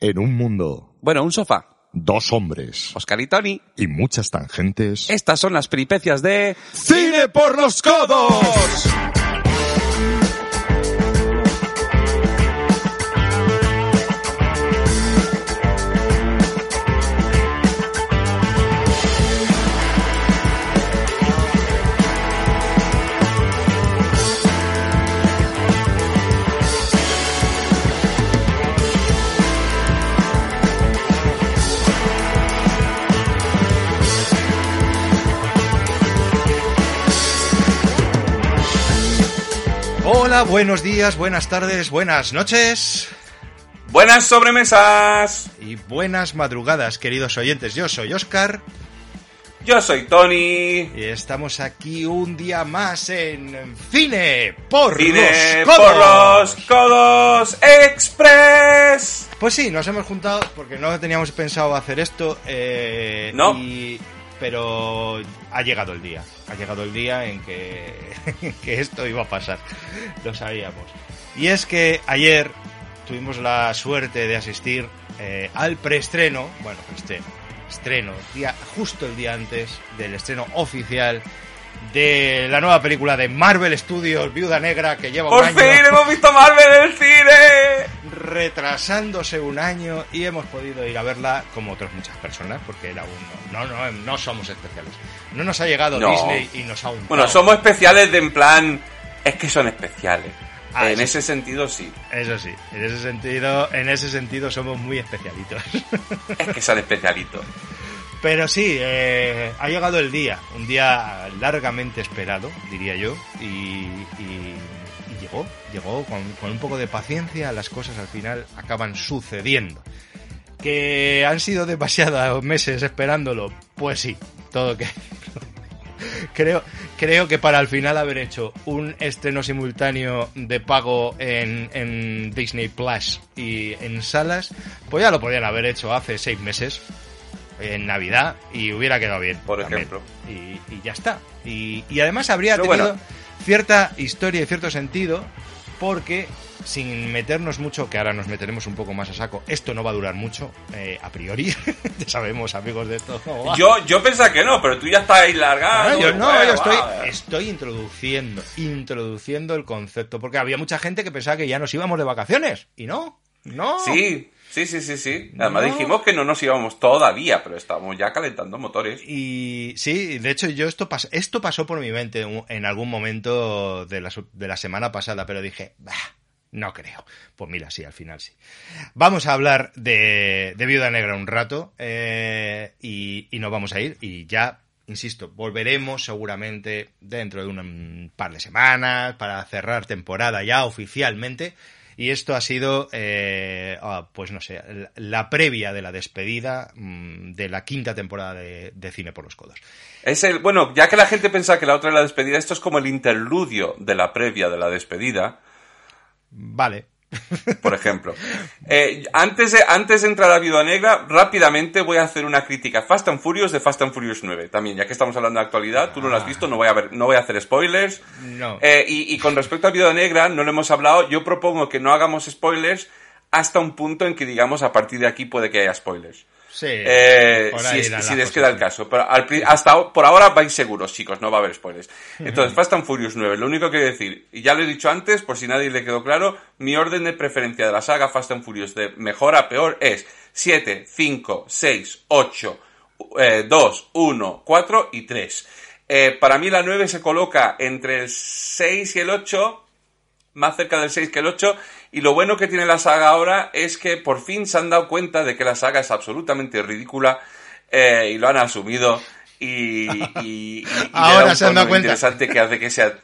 En un mundo, Bueno, un sofá. dos hombres Oscar y Tony. y muchas tangentes. Estas son las peripecias de... ¡Cine por los codos! Hola, buenos días, buenas tardes, buenas noches Buenas sobremesas. y buenas madrugadas, queridos oyentes. Yo soy Oscar Yo soy Tony. y estamos aquí un día más en Cine por Cine los por codos. los codos express. Pues sí, nos hemos juntado porque no teníamos pensado hacer esto. eh, No. y- pero ha llegado el día. Ha llegado el día en que, que esto iba a pasar. Lo sabíamos. Y es que ayer tuvimos la suerte de asistir eh, al preestreno. Bueno, preestreno. Estreno. Día, justo el día antes del estreno oficial de la nueva película de Marvel Studios, Viuda Negra, que lleva un Por año fin hemos visto Marvel en el cine. retrasándose un año y hemos podido ir a verla como otras muchas personas porque era uno no no no somos especiales no nos ha llegado No. Disney y nos ha untado. Bueno, somos especiales de en plan... Es que son especiales. Ah, en sí. ese sentido sí. eso sí en ese sentido en ese sentido somos muy especialitos Es que son especialitos. Pero sí eh, ha llegado el día un día largamente esperado diría yo y, y- y llegó llegó con, con un poco de paciencia las cosas al final acaban sucediendo. Que han sido demasiados meses esperándolo, pues sí, todo que creo creo que para al final haber hecho un estreno simultáneo de pago en, en Disney Plus y en salas, pues ya lo podían haber hecho hace seis meses en Navidad y hubiera quedado bien. Por también. ejemplo. Y, y ya está. Y, y además habría Pero tenido bueno. cierta historia y cierto sentido porque sin meternos mucho, que ahora nos meteremos un poco más a saco, esto no va a durar mucho, eh, a priori. ya sabemos, amigos de esto. Yo, yo pensaba que no, pero tú ya estás ahí largado. Ah, yo no, Bueno, yo estoy, va. estoy introduciendo, introduciendo el concepto, porque había mucha gente que pensaba que ya nos íbamos de vacaciones, y no, no. Sí, sí, sí, sí, sí. Además No. dijimos que no nos íbamos todavía, pero estábamos ya calentando motores. Y sí, de hecho yo esto, pas- esto pasó por mi mente en- algún momento de la, de la semana pasada, pero dije, bah, no creo. Pues mira, sí, al final sí. Vamos a hablar de, de Viuda Negra un rato eh, y, y nos vamos a ir y ya, insisto, volveremos seguramente dentro de un par de semanas para cerrar temporada ya oficialmente. Y esto ha sido, eh, ah, pues no sé, la- previa de la despedida mm, de la quinta temporada de, de Cine por los Codos. Es el, bueno, ya que la gente pensaba que la otra era la despedida, esto es como el interludio de la previa de la despedida, Vale. Por ejemplo. Eh, antes, de, antes de entrar a Viuda Negra, rápidamente voy a hacer una crítica Fast and Furious de Fast and Furious 9. También, ya que estamos hablando de actualidad, tú no lo has visto, no voy a, ver, no voy a hacer spoilers. No. Eh, y, y con respecto a Viuda Negra, no lo hemos hablado, yo propongo que no hagamos spoilers hasta un punto en que digamos a partir de aquí puede que haya spoilers. Sí. Eh, si, es- si les queda el caso. Pero al hasta por ahora vais seguros, chicos, no va a haber spoilers. Entonces, Fast and Furious 9, lo único que quiero decir, y ya lo he dicho antes, por si nadie le quedó claro, mi orden de preferencia de la saga Fast and Furious de mejor a peor es 7, 5, 6, 8, eh, 2, 1, 4 y 3. Eh, para mí la 9 se coloca entre el 6 y el 8, más cerca del 6 que el 8. Y lo bueno que tiene la saga ahora es que por fin se han dado cuenta de que la saga es absolutamente ridícula eh, y lo han asumido. Y, y- y- Ahora un se han dado cuenta. interesante que hace que sea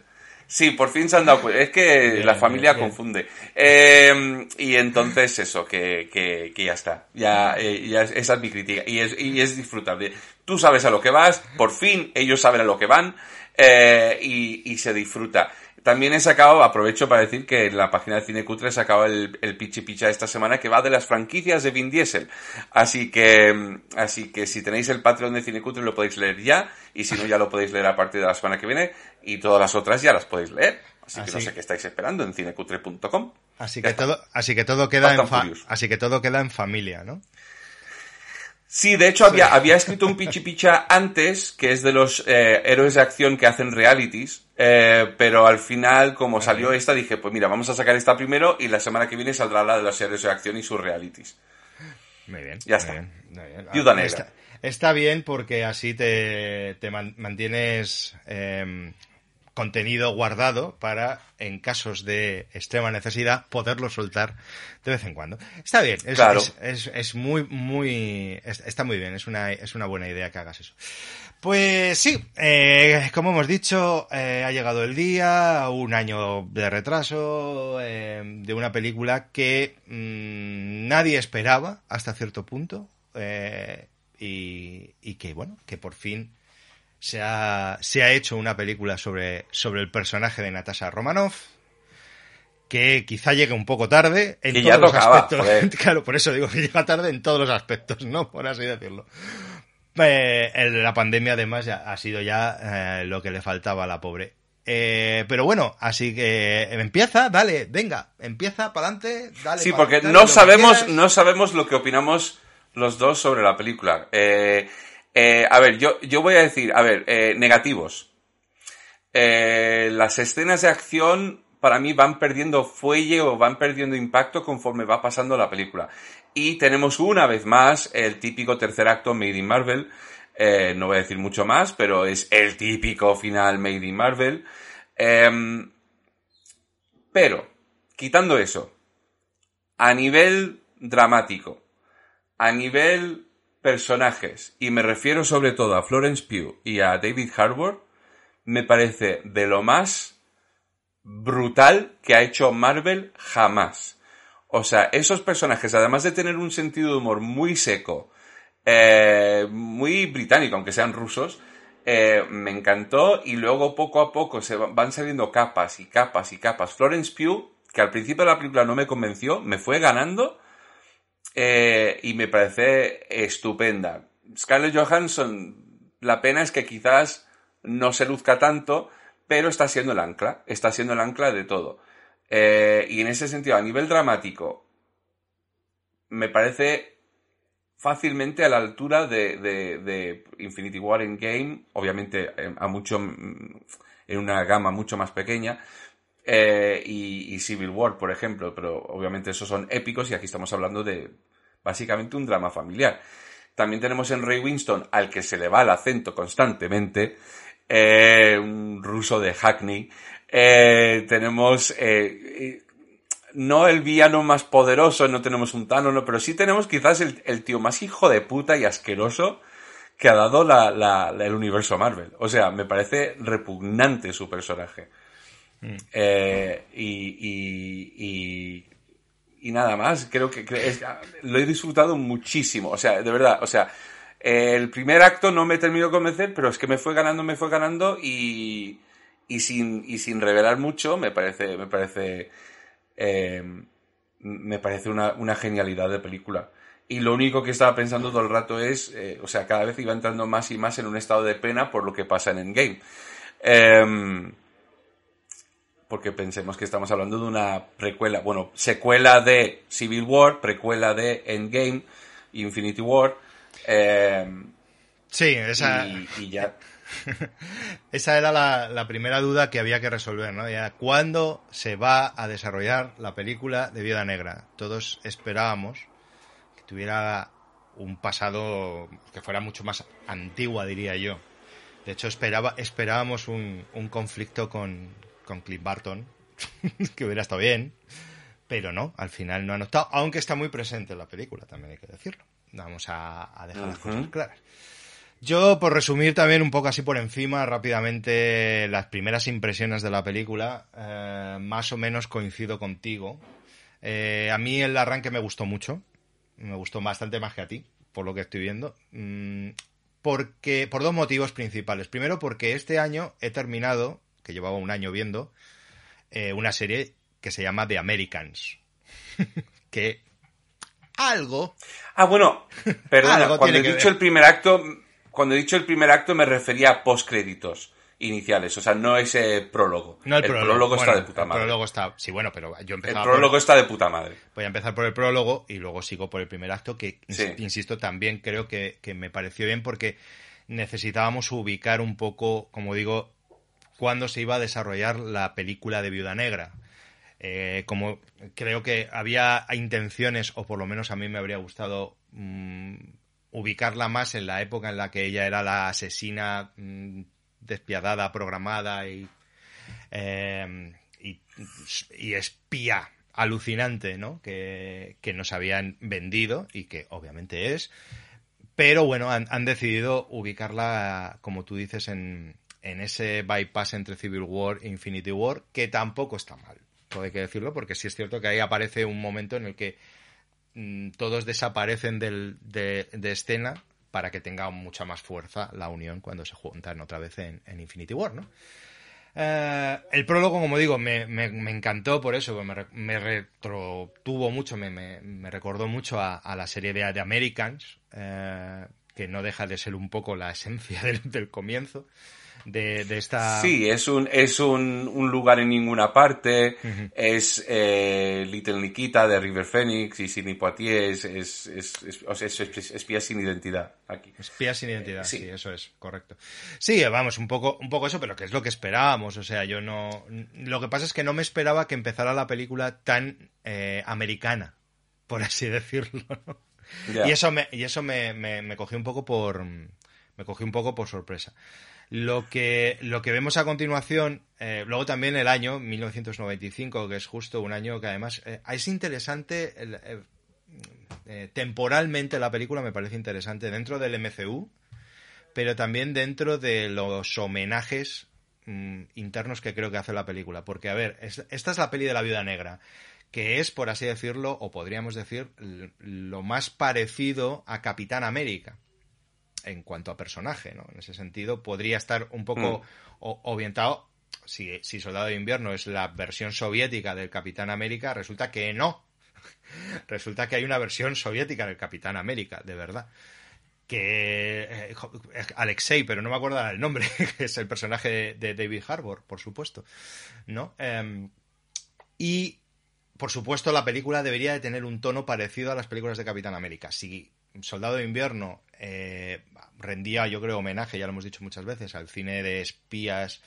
Sí, por fin se han dado cuenta. Es que Bien, la familia bien. confunde. Eh, y entonces eso, que, que, que ya está. Ya, eh, ya es- esa es mi crítica. Y es, y es disfrutable. Tú sabes a lo que vas, por fin ellos saben a lo que van eh, y, y se disfruta. También he sacado, aprovecho para decir que en la página de Cinecutre he sacado el, el pichi picha esta semana que va de las franquicias de Vin Diesel. Así que, mm, así que si tenéis el Patreon de Cinecutre lo podéis leer ya y si no ya lo podéis leer a partir de la semana que viene y todas las otras ya las podéis leer. Así que no sé qué estáis esperando en cinecutre.com. Así que todo, así que todo queda en fa- así que todo queda en familia, ¿no? Sí, de hecho había, había escrito un pichi picha antes, que es de los eh, héroes de acción que hacen realities, eh, pero al final, como salió esta, dije, pues mira, vamos a sacar esta primero y la semana que viene saldrá la de los héroes de acción y sus realities. Muy bien. Ya muy está. bien, muy bien. Viuda Ah, negra. Está, está bien porque así te, te man- mantienes em, contenido guardado para, en casos de extrema necesidad, poderlo soltar de vez en cuando. Está bien, es, Claro. es, es- es muy, muy, es- está muy bien, es una, es una buena idea que hagas eso. Pues sí, eh, como hemos dicho, eh, ha llegado el día, un año de retraso eh, de una película que mm, nadie esperaba hasta cierto punto y, y que bueno, que por fin se ha, se ha hecho una película sobre, sobre el personaje de Natasha Romanoff que quizá llegue un poco tarde en todos ya los aspectos. joder. Claro, por eso digo que llega tarde en todos los aspectos, ¿no? Por así decirlo. Eh, la pandemia además ya ha sido ya eh, lo que le faltaba a la pobre. Eh, pero bueno, así que empieza, dale, venga, empieza para adelante, dale. Sí, porque no sabemos, no sabemos lo que opinamos los dos sobre la película. Eh, eh, a ver, yo, yo voy a decir, a ver, eh, negativos. Eh, las escenas de acción para mí van perdiendo fuelle o van perdiendo impacto conforme va pasando la película. Y tenemos una vez más el típico tercer acto Made in Marvel. No voy a decir mucho más, pero es el típico final Made in Marvel. Em, pero, quitando eso, a nivel dramático, a nivel personajes, y me refiero sobre todo a Florence Pugh y a David Harbour, me parece de lo más brutal que ha hecho Marvel jamás. O sea, esos personajes, además de tener un sentido de humor muy seco, eh, muy británico, aunque sean rusos, eh, me encantó y luego poco a poco se va- van saliendo capas y capas y capas. Florence Pugh, que al principio de la película no me convenció, me fue ganando eh, y me parece estupenda. Scarlett Johansson, la pena es que quizás no se luzca tanto, pero está siendo el ancla, está siendo el ancla de todo. Eh, y en ese sentido, a nivel dramático, me parece fácilmente a la altura de, de, de Infinity War Endgame, obviamente eh, a mucho, mm, en una gama mucho más pequeña, eh, y, Civil War, por ejemplo, pero obviamente esos son épicos y aquí estamos hablando de básicamente un drama familiar. También tenemos en Ray Winston, al que se le va el acento constantemente, eh, un ruso de Hackney. Eh, tenemos no el villano más poderoso, no tenemos un Thanos, no, pero sí tenemos quizás el, tío más hijo de puta y asqueroso que ha dado la- el universo Marvel. O sea, me parece repugnante su personaje. Eh, y, y, nada más, creo que lo he disfrutado muchísimo. O sea, de verdad, o sea, el primer acto no me terminó de convencer, pero es que me fue ganando, me fue ganando y, y sin, y sin revelar mucho, me parece, me parece, eh, me parece una, una genialidad de película. Y lo único que estaba pensando todo el rato es, eh, o sea, cada vez iba entrando más y más en un estado de pena por lo que pasa en Endgame. Em, porque pensemos que estamos hablando de una precuela, bueno, secuela de Civil War, precuela de Endgame, Infinity War, em, Sí, esa, y, y ya. esa era la, la primera duda que había que resolver, ¿no? Ya, ¿Cuándo se va a desarrollar la película de Viuda Negra? Todos esperábamos que tuviera un pasado que fuera mucho más antigua, diría yo. De hecho, esperaba, esperábamos un, un conflicto con, con Clint Barton, que hubiera estado bien, pero no, al final no ha notado, aunque está muy presente en la película, también hay que decirlo. Vamos a, a dejar las cosas claras. Yo, por resumir también un poco así por encima, rápidamente, las primeras impresiones de la película, eh, más o menos coincido contigo. Eh, a mí el arranque me gustó mucho, me gustó bastante más que a ti, por lo que estoy viendo. Mm, porque, por dos motivos principales. Primero, porque este año he terminado, que llevaba un año viendo, eh, una serie que se llama The Americans. que algo. Ah, bueno, perdona, cuando he dicho el primer acto, cuando he dicho el primer acto me refería a postcréditos iniciales, o sea, no ese prólogo. No el, prólogo, está de puta madre. El prólogo está, sí, bueno, pero yo empezaba El prólogo está de puta madre. Voy a empezar por el prólogo y luego sigo por el primer acto, que, insisto, también creo que, me pareció bien porque necesitábamos ubicar un poco, como digo, cuándo se iba a desarrollar la película de Viuda Negra. Eh, como creo que había intenciones, o por lo menos a mí me habría gustado mm, ubicarla más en la época en la que ella era la asesina mm, despiadada, programada y, eh, y, espía alucinante, ¿no? Que, nos habían vendido y que obviamente es. Pero bueno, han, decidido ubicarla, como tú dices, en, en, ese bypass entre Civil War e Infinity War, que tampoco está mal, todo hay que decirlo, porque sí es cierto que ahí aparece un momento en el que Mm, todos desaparecen del, de, escena para que tenga mucha más fuerza la unión cuando se juntan otra vez en, Infinity War, ¿no? Eh, el prólogo, como digo, me, encantó por eso, me, me retrotuvo mucho, me, recordó mucho a, la serie de The Americans, eh, que no deja de ser un poco la esencia del comienzo de, esta... Sí, es un, es un, un lugar en ninguna parte, es eh, Little Nikita de River Phoenix y Sidney Poitier es, es, es, espía sin identidad aquí. Espía sin identidad, sí. eso es, correcto. Sí, vamos, un poco, un poco eso, pero que es lo que esperábamos, o sea, yo no... Lo que pasa es que no me esperaba que empezara la película tan eh, americana, por así decirlo, Y eso me, y eso me, me, me cogió un poco por me cogió un poco por sorpresa. Lo que, lo que vemos a continuación, eh, luego también el año 1995, que es justo un año que además eh, es interesante, eh, temporalmente la película me parece interesante dentro del MCU, pero también dentro de los homenajes mm, internos que creo que hace la película. Porque, a ver, esta es la peli de la viuda negra que es, por así decirlo, o podríamos decir, lo más parecido a Capitán América en cuanto a personaje, ¿no? En ese sentido, podría estar un poco mm. orientado. Si, si Soldado de Invierno es la versión soviética del Capitán América, resulta que no. resulta que hay una versión soviética del Capitán América, de verdad que eh, Alexei, pero no me acuerdo el nombre, que es el personaje de, David Harbour, por supuesto, ¿no? Em, y, por supuesto, la película debería de tener un tono parecido a las películas de Capitán América. Si Soldado de Invierno eh, rendía, yo creo, homenaje, ya lo hemos dicho muchas veces, al cine de espías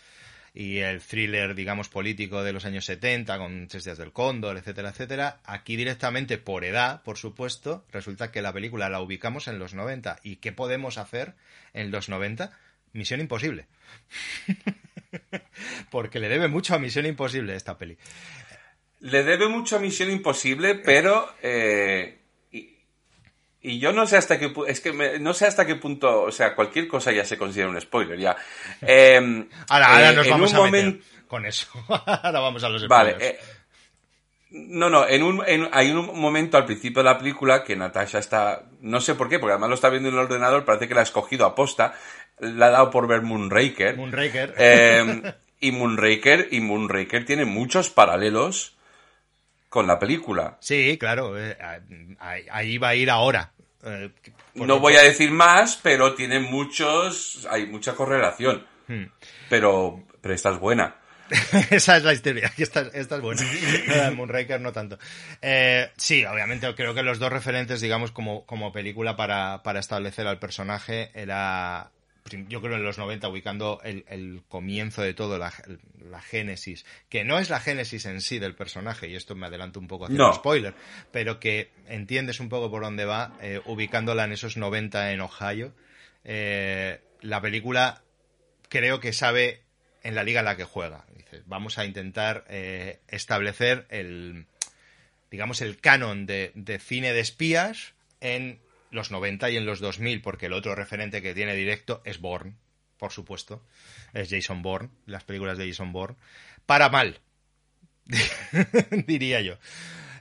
y el thriller, digamos, político de los años 70, con Tres días del cóndor, etcétera, etcétera. Aquí directamente, por edad, por supuesto, resulta que la película la ubicamos en los 90. ¿Y qué podemos hacer en los 90? Misión Imposible. Porque le debe mucho a Misión Imposible esta peli. Le debe mucho a Misión Imposible, pero eh, y yo no sé hasta qué es que no sé hasta qué punto, o sea, cualquier cosa ya se considera un spoiler ya. Eh, ahora, nos vamos a meter con eso. ahora vamos a los spoilers. Vale. Eh, no, no, en un, hay un momento al principio de la película que Natasha está, no sé por qué, porque además lo está viendo en el ordenador, parece que la ha escogido a posta, la ha dado por ver Moonraker. Moonraker. Eh, y Moonraker, y Moonraker tiene muchos paralelos con la película. Sí, claro, eh, ahí va a ir ahora. Eh, no voy a decir más, pero tiene muchos, hay mucha correlación. Hmm. Pero, pero esta es buena. Esa es la historia, esta, esta es buena. Moonraker no tanto. Eh, sí, obviamente creo que los dos referentes, digamos, como, como película para, para establecer al personaje era yo creo en los 90, ubicando el, comienzo de todo, la, génesis, que no es la génesis en sí del personaje, y esto me adelanto un poco hacia no. spoiler, pero que entiendes un poco por dónde va, eh, ubicándola en esos 90 en Ohio. Eh, la película creo que sabe en la liga en la que juega. Dice, vamos a intentar eh, establecer el, digamos, el canon de, de cine de espías en los 90 y en los 2000, porque el otro referente que tiene directo es Bourne, por supuesto. Es Jason Bourne, las películas de Jason Bourne. Para mal, diría yo.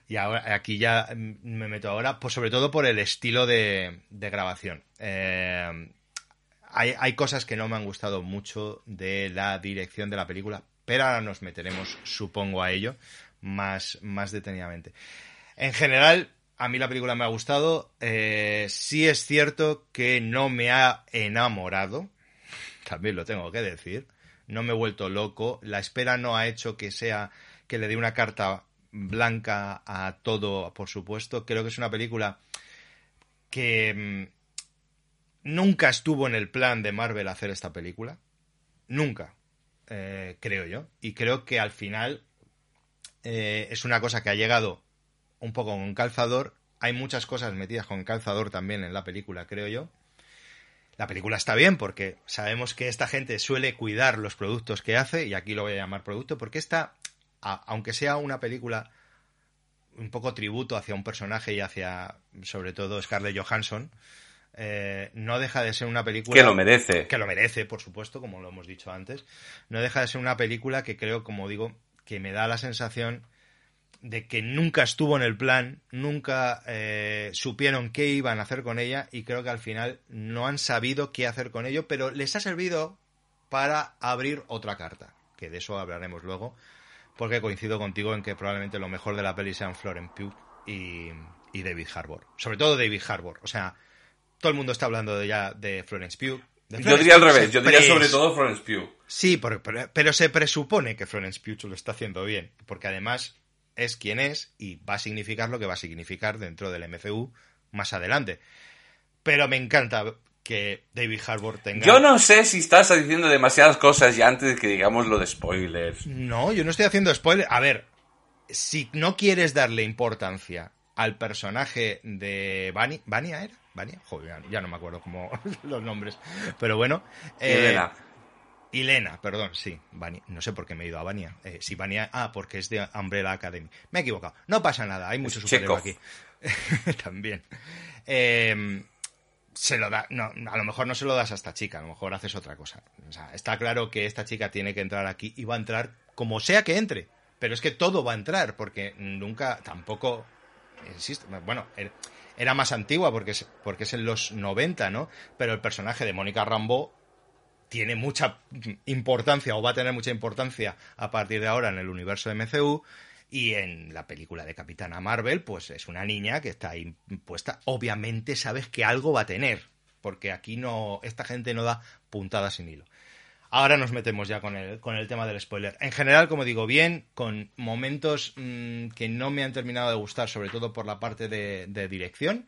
Y ahora, aquí ya me meto ahora, pues sobre todo por el estilo de, grabación. Eh, hay, hay, cosas que no me han gustado mucho de la dirección de la película, pero ahora nos meteremos, supongo, a ello más, más detenidamente. En general, a mí la película me ha gustado. Eh, sí es cierto que no me ha enamorado, también lo tengo que decir. No me he vuelto loco. La espera no ha hecho que sea que le dé una carta blanca a todo, por supuesto. Creo que es una película que mm, nunca estuvo en el plan de Marvel hacer esta película. Nunca, eh, creo yo. Y creo que al final eh, es una cosa que ha llegado un poco con calzador. Hay muchas cosas metidas con calzador también en la película, creo yo. La película está bien porque sabemos que esta gente suele cuidar los productos que hace, y aquí lo voy a llamar producto, porque esta aunque sea una película un poco tributo hacia un personaje y hacia, sobre todo, Scarlett Johansson, eh, no deja de ser una película... Que lo merece. Que lo merece, por supuesto, como lo hemos dicho antes. No deja de ser una película que creo, como digo, que me da la sensación de que nunca estuvo en el plan, nunca eh, supieron qué iban a hacer con ella y creo que al final no han sabido qué hacer con ello, pero les ha servido para abrir otra carta, que de eso hablaremos luego, porque coincido contigo en que probablemente lo mejor de la peli sean Florence Pugh y, David Harbour. Sobre todo David Harbour. O sea, todo el mundo está hablando de ya de Florence Pugh. yo diría al revés, yo diría sobre todo Florence Pugh. Sí, pero, pero, se presupone que Florence Pugh lo está haciendo bien, porque además es quien es y va a significar lo que va a significar dentro del MCU más adelante. Pero me encanta que David Harbour tenga. Yo no sé si estás diciendo demasiadas cosas ya antes de que digamos lo de spoilers. No, yo no estoy haciendo spoilers. A ver, si no quieres darle importancia al personaje de Vania, ¿Vania era? ¿Vania? Joder, ya no me acuerdo como los nombres. Pero bueno. Eh, Ilena, perdón, sí, no sé por qué me he ido a Vania. Eh, si Vania, ah, porque es de Umbrella Academy. Me he equivocado. No pasa nada, hay muchos superhéroes aquí. También. Eh, se lo da, no, a lo mejor no se lo das a esta chica, a lo mejor haces otra cosa. O sea, está claro que esta chica tiene que entrar aquí y va a entrar como sea que entre. Pero es que todo va a entrar, porque nunca, tampoco, insisto, bueno, er, era más antigua porque es, porque es en los 90, ¿no? Pero el personaje de Mónica Rambeau tiene mucha importancia o va a tener mucha importancia a partir de ahora en el universo de MCU y en la película de Capitana Marvel, pues es una niña que está impuesta. Obviamente sabes que algo va a tener, porque aquí no, esta gente no da puntadas sin hilo. Ahora nos metemos ya con el, con el tema del spoiler. En general, como digo, bien, con momentos mm, que no me han terminado de gustar, sobre todo por la parte de, dirección.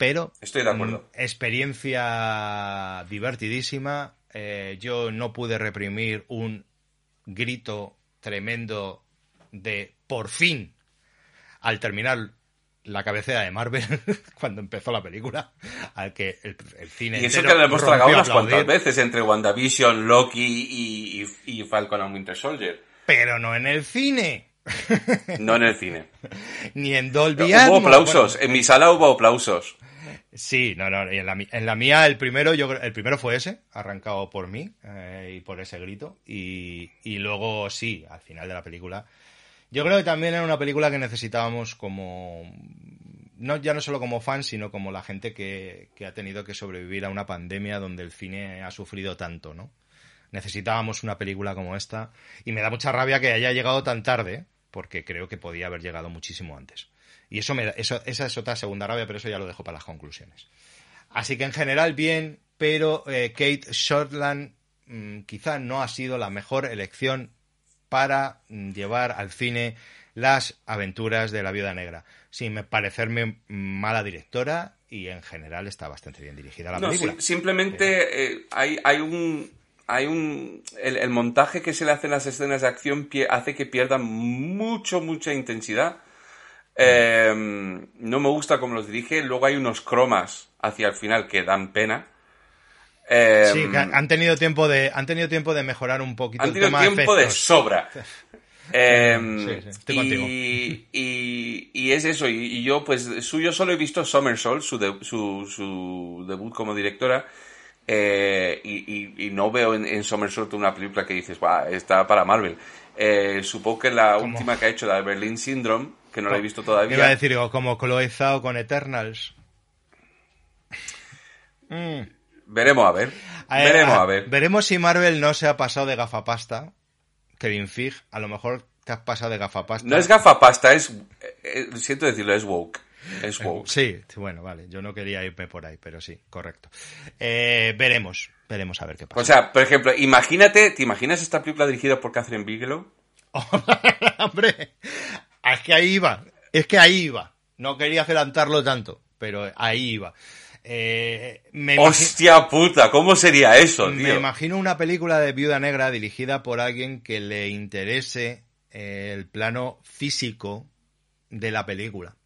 Pero. Estoy de acuerdo. Mm, experiencia divertidísima. Eh, yo no pude reprimir un grito tremendo de por fin, al terminar la cabecera de Marvel cuando empezó la película, al que el, cine. Y eso que lo hemos tragado unas cuantas veces entre WandaVision, Loki y, y, Falcon and Winter Soldier. Pero no en el cine. No en el cine. Ni en Dolby Hubo aplausos. En mi sala hubo aplausos. Sí, no, no, en la, en la mía el primero, yo el primero fue ese, arrancado por mí eh, y por ese grito. Y, y, luego sí, al final de la película. Yo creo que también era una película que necesitábamos como, no ya no solo como fans, sino como la gente que, que ha tenido que sobrevivir a una pandemia donde el cine ha sufrido tanto, ¿no? Necesitábamos una película como esta. Y me da mucha rabia que haya llegado tan tarde, porque creo que podía haber llegado muchísimo antes. Y eso me eso, esa es otra segunda rabia, pero eso ya lo dejo para las conclusiones. Así que en general bien, pero eh, Kate Shortland mm, quizá no ha sido la mejor elección para mm, llevar al cine las aventuras de la viuda negra. Sin parecerme mala directora y en general está bastante bien dirigida la película. simplemente eh, hay, hay un hay un el, el, montaje que se le hace en las escenas de acción hace que pierdan mucho mucha intensidad Em, no me gusta cómo los dirige. Luego hay unos cromas hacia el final que dan pena. sí, em, han tenido tiempo de han tenido tiempo de mejorar un poquito. Han tenido tiempo de sobra. Em, Sí, sí, estoy contigo. y, y, y es eso, y, y yo pues suyo solo he visto Somersault, su, de- su, su debut como directora, eh, y, no veo en, en Somersault una película que dices, "Buah, está para Marvel. Eh, supongo que la ¿Cómo? última que ha hecho, la de Berlin Syndrome, que no la he visto Iba a todavía, decir, como Chloe Zhao con Eternals. Mm. veremos a ver. Eh, Veremos a ver. Veremos si Marvel no se ha pasado de gafapasta. Kevin Feige, a lo mejor te has pasado de gafapasta. No es gafapasta, es, eh, eh, siento decirlo, es woke. Es woke. Sí, bueno, vale. Yo no quería irme por ahí, pero sí, correcto. Eh, veremos, veremos a ver qué pasa. O sea, por ejemplo, imagínate, ¿te imaginas esta película dirigida por Catherine Bigelow? Hombre, es que ahí iba, es que ahí iba. No quería adelantarlo tanto, pero ahí iba. Eh, me, Hostia puta, ¿cómo sería eso, me tío? imagino una película de Viuda Negra dirigida por alguien que le interese eh, el plano físico de la película.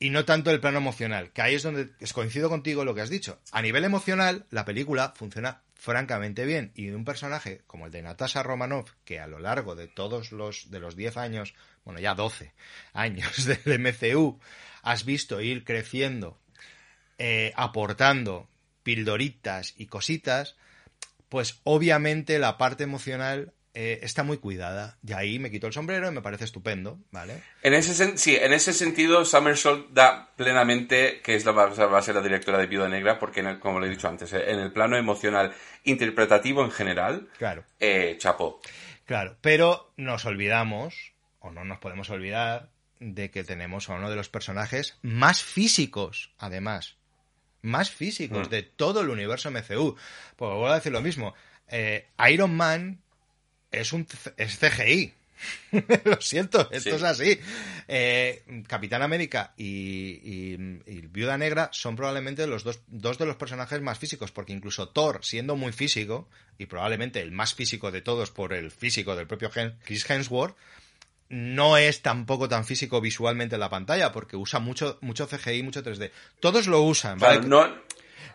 Y no tanto el plano emocional, que ahí es donde es coincido contigo lo que has dicho. A nivel emocional, la película funciona francamente bien. Y de un personaje como el de Natasha Romanoff, que a lo largo de todos los, de los 10 años, bueno, ya 12 años del MCU, has visto ir creciendo, eh, aportando pildoritas y cositas, pues obviamente la parte emocional eh, está muy cuidada. Y ahí me quito el sombrero y me parece estupendo, ¿vale? En ese, sen- sí, en ese sentido, Somersault da plenamente que es la, va a va a ser la directora de Viuda Negra, porque, en el- como le he dicho antes, eh, en el plano emocional interpretativo en general, Claro. eh, chapó. Claro, pero nos olvidamos, o no nos podemos olvidar, de que tenemos a uno de los personajes más físicos, además. Más físicos Mm. de todo el universo MCU. Pues vuelvo a decir lo mismo. eh, Iron Man es un es CGI. lo siento, esto Sí. es así. Eh, Capitán América y, y- y Viuda Negra son probablemente los dos, dos de los personajes más físicos, porque incluso Thor, siendo muy físico, y probablemente el más físico de todos por el físico del propio Chris Hemsworth, no es tampoco tan físico visualmente en la pantalla, porque usa mucho, mucho CGI, mucho 3D. Todos lo usan, Claro, ¿vale? no,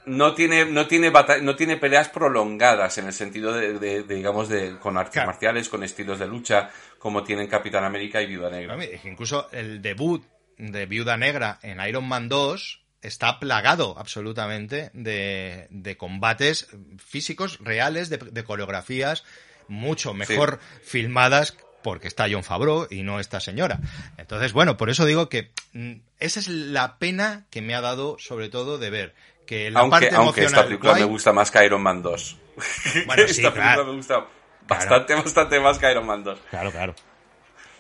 no tiene, no tiene no tiene peleas prolongadas en el sentido de, de- de, digamos, de, con artes Claro. marciales, con estilos de lucha, como tienen Capitán América y Viuda Negra. Incluso el debut de Viuda Negra en Iron Man 2 está plagado absolutamente de, de combates físicos reales, de, de coreografías mucho mejor filmadas porque está John Favreau y no esta señora. Entonces, bueno, por eso digo que mm, esa es la pena que me ha dado sobre todo de ver que la aunque parte aunque esta película guay- me gusta más que Iron Man 2. Bueno, esta sí, película claro. me gusta bastante, bastante más que Iron Man 2. Claro, claro.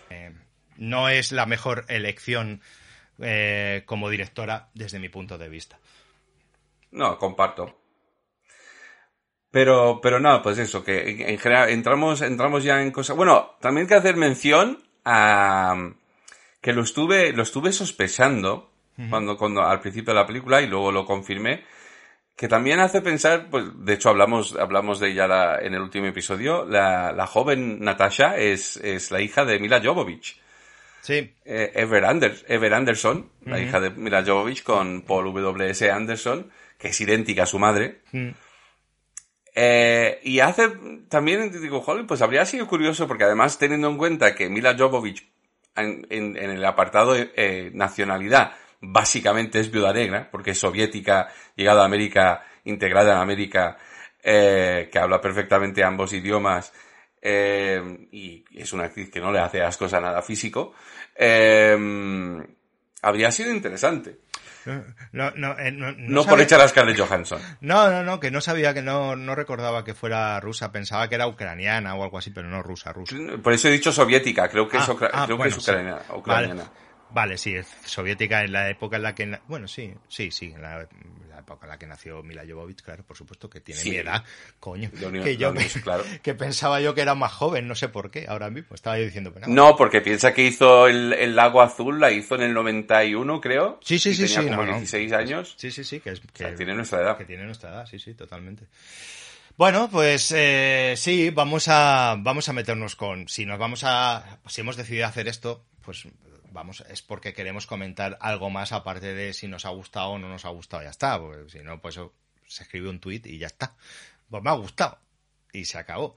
Eh, no es la mejor elección eh, como directora desde mi punto de vista. No, comparto. Pero, pero no, pues eso, que en, en general entramos, entramos ya en cosas. Bueno, también hay que hacer mención a que lo estuve, lo estuve sospechando cuando, cuando al principio de la película y luego lo confirmé. Que también hace pensar, pues, de hecho hablamos, hablamos de ella la- en el último episodio, la, la joven Natasha es, es la hija de Mila Jovovich. Sí, eh, Ever, Anders- Ever Anderson, la hija de Mila Jovovich, con Paul W.S. Anderson, que es idéntica a su madre. Eh, y hace también, digo, joder, pues habría sido curioso, porque además teniendo en cuenta que Mila Jovovich en, en- en el apartado eh, nacionalidad básicamente es viuda negra, porque es soviética, llegada a América, integrada en América, eh, que habla perfectamente ambos idiomas, eh, y es una actriz que no le hace ascos a nada físico, eh, habría sido interesante. no, no, eh, no, no No, por echar a Scarlett Johansson. No, no, no, que no sabía que no, no recordaba que fuera rusa, pensaba que era ucraniana o algo así, pero no rusa, rusa. Por eso he dicho soviética, creo que es, Ah, ah, creo que es ucraniana. sí. ucraniana. Vale, vale, sí, es soviética en la época en la que... Bueno, sí, sí, sí, en la, la época en la que nació Mila Jovovich, claro, por supuesto que tiene Sí. mi edad, coño. Unión- que yo Unión, claro. que pensaba yo que era más joven, no sé por qué, ahora mismo, estaba yo diciendo que no. No, porque piensa que hizo el, el Lago Azul, la hizo en el 91, creo. Sí, sí, y sí, tenía sí, como no, no. 16 años. Sí, sí, sí, que es... O sea, que- tiene nuestra edad. Que tiene nuestra edad, sí, sí, totalmente. Bueno, pues eh, sí, vamos a, vamos a meternos con. Si nos vamos a. Si hemos decidido hacer esto, pues vamos, es porque queremos comentar algo más aparte de si nos ha gustado o no nos ha gustado, ya está. Porque si no, pues se escribe un tuit y ya está. Pues me ha gustado. Y se acabó.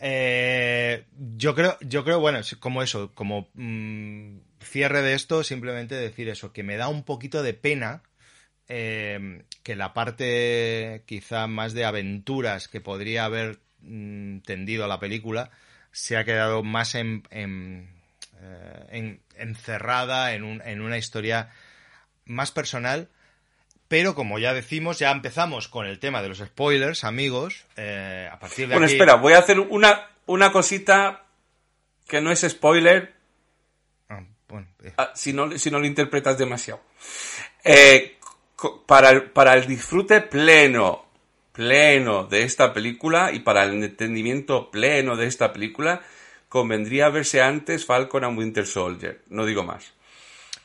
Eh, yo creo, yo creo, bueno, como eso, como mm, cierre de esto, simplemente decir eso, que me da un poquito de pena eh, que la parte quizá más de aventuras que podría haber mm, tendido la película se ha quedado más en, eh, encerrada en, un, en una historia más personal pero como ya decimos, ya empezamos con el tema de los spoilers, amigos. Eh, a partir de bueno, espera, voy a hacer una, una cosita que no es spoiler. Ah, eh. ah, si, no, si no lo interpretas demasiado. Eh, para, el, para el disfrute pleno, pleno de esta película y para el entendimiento pleno de esta película, convendría verse antes Falcon and Winter Soldier. No digo más.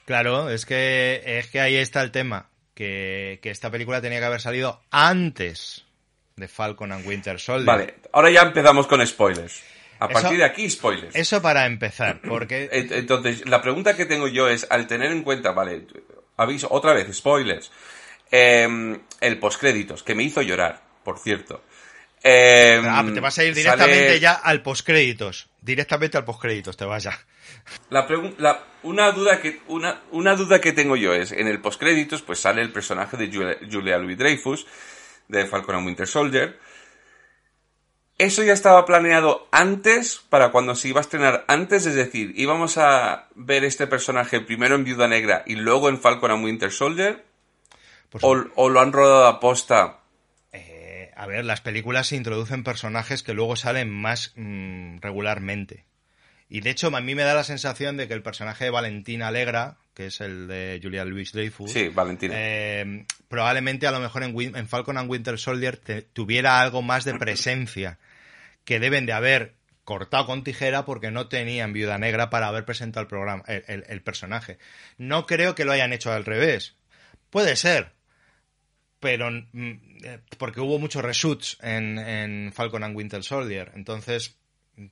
Claro, es que, es que ahí está el tema que, esta película tenía que haber salido antes de Falcon and Winter Soldier. Vale, ahora ya empezamos con spoilers. A partir de aquí, spoilers. Eso para empezar, porque... Entonces, la pregunta que tengo yo es, al tener en cuenta, vale, aviso, otra vez, spoilers. Em, el postcréditos, que me hizo llorar, por cierto. Eh, ah, te vas a ir directamente ya al postcréditos. Directamente al postcréditos, te vas ya. La, la una, duda que, una, una duda que tengo yo es, en el postcréditos, pues sale el personaje de Julia, Louis-Dreyfus, de Falcon and Winter Soldier. ¿Eso ya estaba planeado antes, para cuando se iba a estrenar antes? Es decir, ¿íbamos a ver este personaje primero en Viuda Negra y luego en Falcon and Winter Soldier? O, lo han rodado a posta? A ver, las películas se introducen personajes que luego salen más mm, regularmente. Y de hecho, a mí me da la sensación de que el personaje de Valentina Alegra, que es el de Julia Louis Dreyfus, sí, Valentina. Eh, probablemente a lo mejor en, Falcon and Winter Soldier tuviera algo más de presencia que deben de haber cortado con tijera porque no tenían Viuda Negra para haber presentado el programa, el, personaje. No creo que lo hayan hecho al revés. Puede ser, pero mm, eh, porque hubo muchos reshoots en, Falcon and Winter Soldier. Entonces,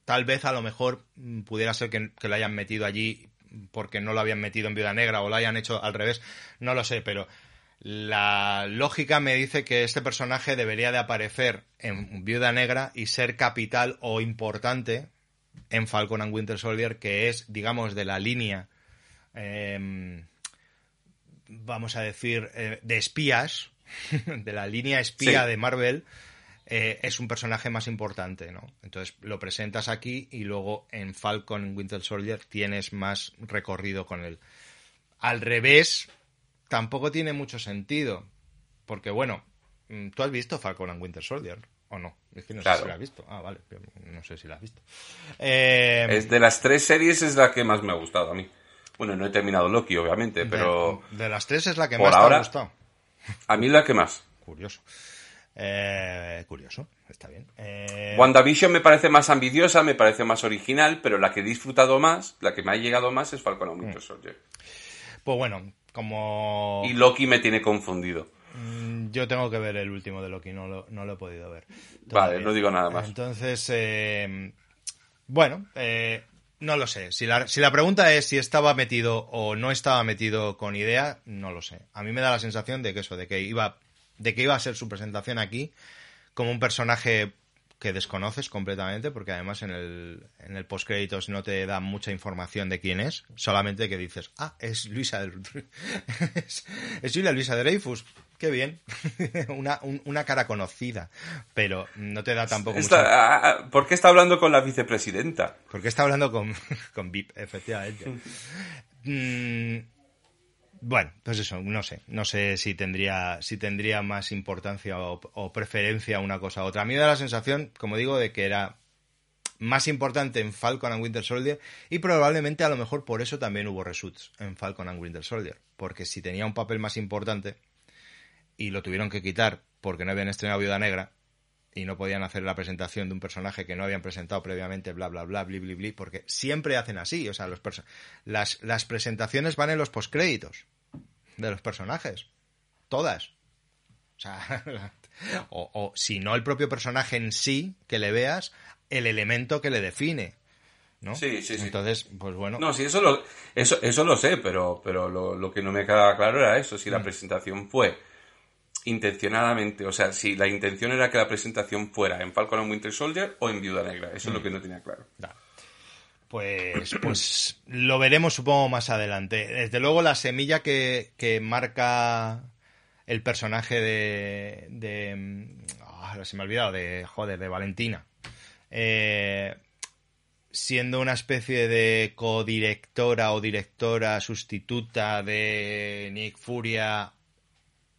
tal vez a lo mejor mm, pudiera ser que, lo hayan metido allí porque no lo habían metido en Viuda Negra o lo hayan hecho al revés, no lo sé, pero la lógica me dice que este personaje debería de aparecer en Viuda Negra y ser capital o importante en Falcon and Winter Soldier, que es, digamos, de la línea, em, vamos a decir, eh, de espías, de la línea espía de Marvel, eh, es un personaje más importante, ¿no? Entonces lo presentas aquí y luego en Falcon Winter Soldier tienes más recorrido con él. Al revés, tampoco tiene mucho sentido, porque bueno, mm, ¿tú has visto Falcon and Winter Soldier o no? Es que no sé si la has visto. Ah, vale, no sé si la has visto. Eh, es de las tres series es la que más me ha gustado a mí. Bueno, no he terminado Loki, obviamente, pero... De, las tres es la que más te ha gustado. A mí la que más. Curioso. Eh, curioso, está bien. Eh... WandaVision me parece más ambiciosa, me parece más original, pero la que he disfrutado más, la que me ha llegado más es Falcon and Winter mm. Soldier. Pues bueno, como... Y Loki me tiene confundido. Mm, yo tengo que ver el último de Loki, no lo, no lo he podido ver. Vale, no digo nada más. Entonces, eh, bueno, eh, no lo sé. Si la, si la pregunta es si estaba metido o no estaba metido con idea, no lo sé. A mí me da la sensación de que eso, de que iba de que iba a ser su presentación aquí como un personaje que desconoces completamente, porque además en el, en el postcréditos no te da mucha información de quién es, solamente que dices, ah, es Luisa, es, es Julia Luisa Dreyfus, qué bien, una, una cara conocida, pero no te da tampoco mucha... Ah, ah, ¿Por qué está hablando con la vicepresidenta? Porque está hablando con, con VIP, efectivamente. Mm, bueno, pues eso, no sé, no sé si tendría, si tendría más importancia o, preferencia una cosa u otra. A mí me da la sensación, como digo, de que era más importante en Falcon and Winter Soldier y probablemente a lo mejor por eso también hubo reshoots en Falcon and Winter Soldier, porque si tenía un papel más importante y lo tuvieron que quitar porque no habían estrenado Viuda Negra, y no podían hacer la presentación de un personaje que no habían presentado previamente, bla, bla, bla, bli, bli, bli, porque siempre hacen así, o sea, los las, las presentaciones van en los postcréditos de los personajes, todas. O sea, o, si no el propio personaje en sí, que le veas, el elemento que le define. ¿no? Sí, sí, sí. Entonces, pues bueno. No, sí, eso lo, eso, eso lo sé, pero, pero lo, lo que no me quedaba claro era eso, si la mm. presentación fue intencionadamente, o sea, si la intención era que la presentación fuera en Falcon and Winter Soldier o en Viuda Negra, eso es lo que no tenía claro. Pues, pues lo veremos supongo más adelante. Desde luego la semilla que, marca el personaje de... de ah, se me ha olvidado, de... Joder, de Valentina. Eh, siendo una especie de codirectora o directora sustituta de Nick Furia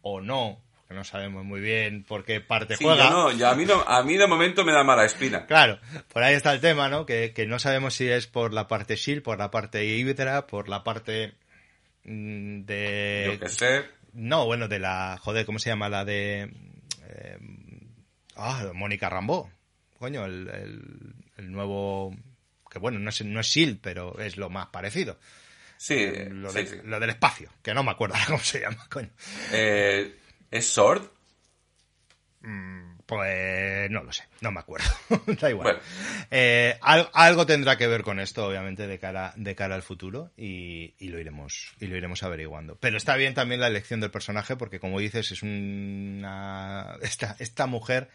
o no, que no sabemos muy bien por qué parte juega. no, ya a, mí no, a mí de momento me da mala espina. Claro, por ahí está el tema, ¿no? Que, que no sabemos si es por la parte SHIELD, por la parte Hydra, por la parte mm, de... Yo qué sé. No, bueno, de la... Joder, ¿cómo se llama? La de... Eh, ah, Mónica Rambo. Coño, el, el, el, nuevo... Que bueno, no es, no es SHIELD, pero es lo más parecido. Sí, lo, sí, de, sí. lo del espacio, que no me acuerdo cómo se llama, coño. Eh, ¿Es Sword? Mm, pues no lo sé, no me acuerdo. da igual. Bueno. Eh, al, algo tendrá que ver con esto, obviamente, de cara, de cara al futuro y, y, lo iremos, y lo iremos averiguando. Pero está bien también la elección del personaje porque, como dices, es una... Esta, esta mujer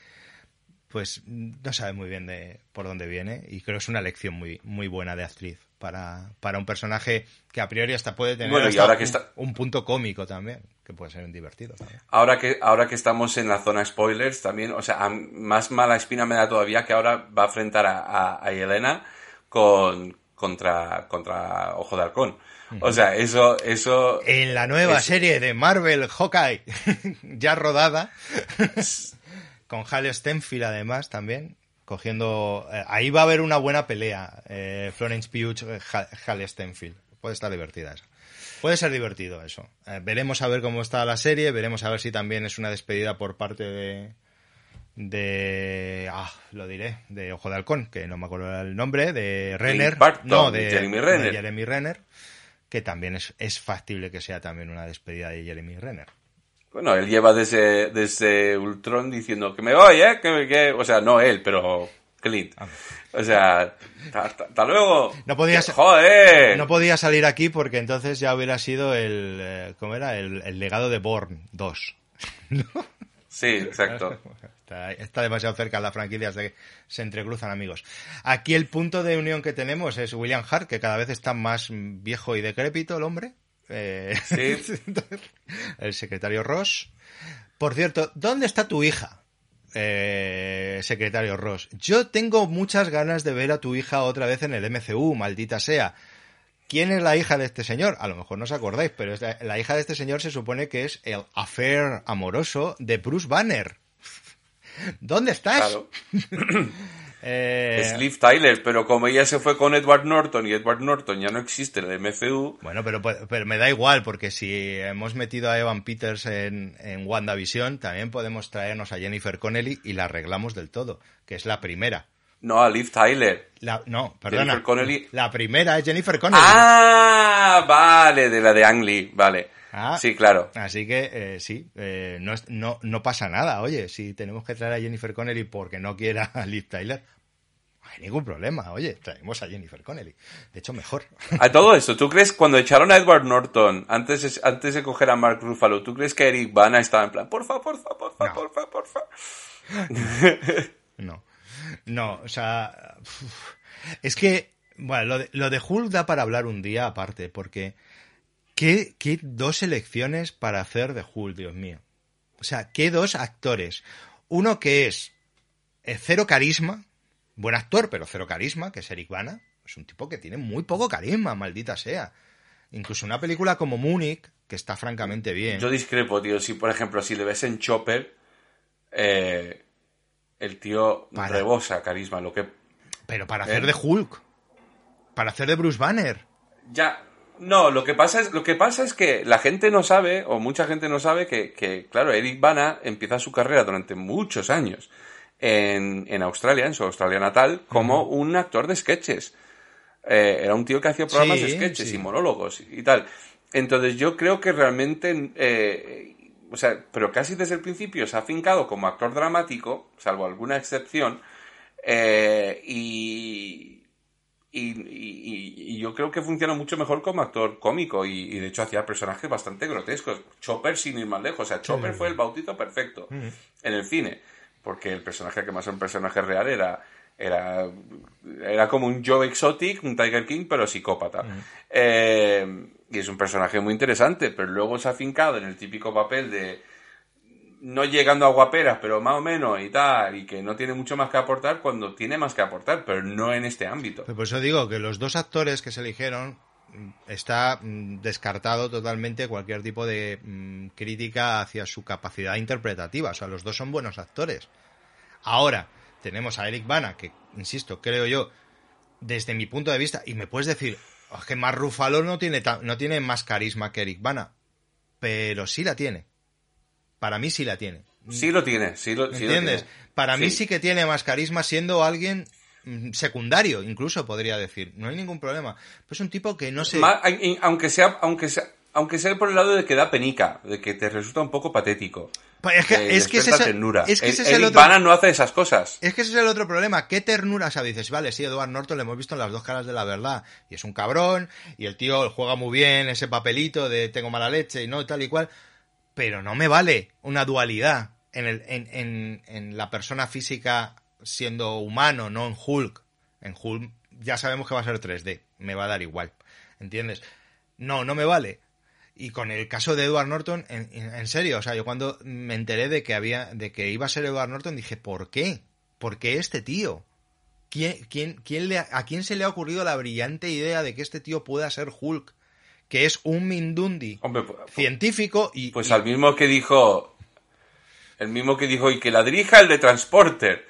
pues no sabe muy bien de por dónde viene y creo que es una elección muy, muy buena de actriz para, para un personaje que a priori hasta puede tener bueno, hasta ahora que un, está... un, punto cómico también, que puede ser divertido también. Ahora que, ahora que estamos en la zona spoilers también, o sea, más mala espina me da todavía que ahora va a enfrentar a, a, a Elena con, contra, contra Ojo de Halcón. O sea, eso, eso. En la nueva es... serie de Marvel Hawkeye, ya rodada, con Hal Stenfield además también, cogiendo. Eh, ahí va a haber una buena pelea. Eh, Florence Pugh, Hal Stenfield. Puede estar divertida eso. Puede ser divertido eso. Eh, veremos a ver cómo está la serie, veremos a ver si también es una despedida por parte de. De. Ah, lo diré. De Ojo de Halcón, que no me acuerdo el nombre. De Renner. Barton, no, de Jeremy Renner. De Jeremy Renner. Que también es, es factible que sea también una despedida de Jeremy Renner. Bueno, él lleva desde, desde Ultron diciendo que me voy, ¿eh? Que, que... O sea, no él, pero Clint. Ah. O sea, hasta luego. No podía, ¡Joder! no podía salir aquí porque entonces ya hubiera sido el. eh, ¿Cómo era? El, el legado de Bourne 2. ¿No? Sí, exacto. Está, está, demasiado cerca la franquicia hasta que se entrecruzan amigos. Aquí el punto de unión que tenemos es William Hart, que cada vez está más viejo y decrépito el hombre. Eh, sí. el secretario Ross. Por cierto, ¿dónde está tu hija? Eh, secretario Ross. Yo tengo muchas ganas de ver a tu hija otra vez en el MCU, maldita sea. ¿Quién es la hija de este señor? A lo mejor no os acordáis, pero es la, la, hija de este señor se supone que es el affair amoroso de Bruce Banner. ¿Dónde estás? Claro. eh... Es Liv Tyler, pero como ella se fue con Edward Norton y Edward Norton ya no existe en el MCU. Bueno, pero, pero me da igual, porque si hemos metido a Evan Peters en, en WandaVision, también podemos traernos a Jennifer Connelly y la arreglamos del todo, que es la primera. No, a Liv Tyler. La, no, perdona. Jennifer Connelly. La primera es Jennifer Connelly. Ah, vale, de la de Ang Lee, vale. Ah, sí, claro. Así que eh, sí, eh, no, no, no pasa nada. Oye, si tenemos que traer a Jennifer Connelly porque no quiera a Liv Tyler, no hay ningún problema. Oye, traemos a Jennifer Connelly. De hecho, mejor. A todo eso, ¿tú crees cuando echaron a Edward Norton, antes, antes de coger a Mark Ruffalo, ¿tú crees que Eric Bana estaba en plan, porfa, porfa, porfa, No. porfa, porfa? No. No, o sea. Es que. Bueno, lo de, lo de Hulk da para hablar un día aparte, porque. ¿Qué, ¿Qué dos elecciones para hacer de Hulk, Dios mío? O sea, ¿qué dos actores? Uno que es eh, cero carisma, buen actor, pero cero carisma, que es Eric Bana. Es un tipo que tiene muy poco carisma, maldita sea. Incluso una película como Munich, que está francamente bien. Yo discrepo, tío. Si, por ejemplo, si le ves en Chopper, eh, el tío Para. rebosa carisma. Lo que. Pero para hacer ¿Eh? de Hulk. Para hacer de Bruce Banner. Ya. No, lo que pasa es, lo que pasa es que la gente no sabe, o mucha gente no sabe, que, que claro, Eric Bana empieza su carrera durante muchos años en, en Australia, en su Australia natal, como uh -huh. un actor de sketches. Eh, era un tío que hacía programas sí, de sketches sí. y monólogos y, y, tal. Entonces yo creo que realmente, eh, o sea, pero casi desde el principio se ha fincado como actor dramático, salvo alguna excepción, eh, y, y, yo creo que funciona mucho mejor como actor cómico y, de hecho hacía personajes bastante grotescos. Chopper sin ir más lejos, o sea, Chopper fue el bautizo perfecto en el cine, porque el personaje que más es un personaje real era era era como un Joe Exotic, un Tiger King, pero psicópata. Eh, y es un personaje muy interesante, pero luego se ha afincado en el típico papel de no llegando a guaperas, pero más o menos y tal, y que no tiene mucho más que aportar cuando tiene más que aportar, pero no en este ámbito. Por eso digo que los dos actores que se eligieron mm, está mm, descartado totalmente cualquier tipo de mm, crítica hacia su capacidad interpretativa. O sea, los dos son buenos actores. Ahora, tenemos a Eric Bana, que, insisto, creo yo, desde mi punto de vista, y me puedes decir, oh, que más Rufalo no tiene, no tiene más carisma que Eric Bana, pero sí la tiene. Para mí sí la tiene. Sí lo tiene, sí lo, ¿Entiendes? Para mí sí que tiene más carisma siendo alguien mm, secundario, incluso podría decir. No hay ningún problema. Pues un tipo que no sé. aunque sea, aunque sea, aunque sea por el lado de que da penica, de que te resulta un poco patético. Pues es que, es que ese, ternura. Es que ese es el, otro... no hace esas cosas. Es que ese es el otro problema. ¿Qué ternura? O sea, dices, vale, sí, Edward Norton le hemos visto en las dos caras de la verdad. Y es un cabrón, y el tío juega muy bien ese papelito de tengo mala leche y no, tal y cual pero no me vale una dualidad en, el, en, en, la persona física siendo humano, no en Hulk. En Hulk ya sabemos que va a ser 3D, me va a dar igual, ¿entiendes? No, no me vale. Y con el caso de Edward Norton, en, en, serio, o sea, yo cuando me enteré de que había, de que iba a ser Edward Norton, dije, ¿por qué? ¿Por qué este tío? ¿Quién, quién, quién le, ¿A quién se le ha ocurrido la brillante idea de que este tío pueda ser Hulk? Que es un Mindundi pues, pues, científico y... Pues al mismo que dijo... El mismo que dijo, y que la dirija el de Transporter.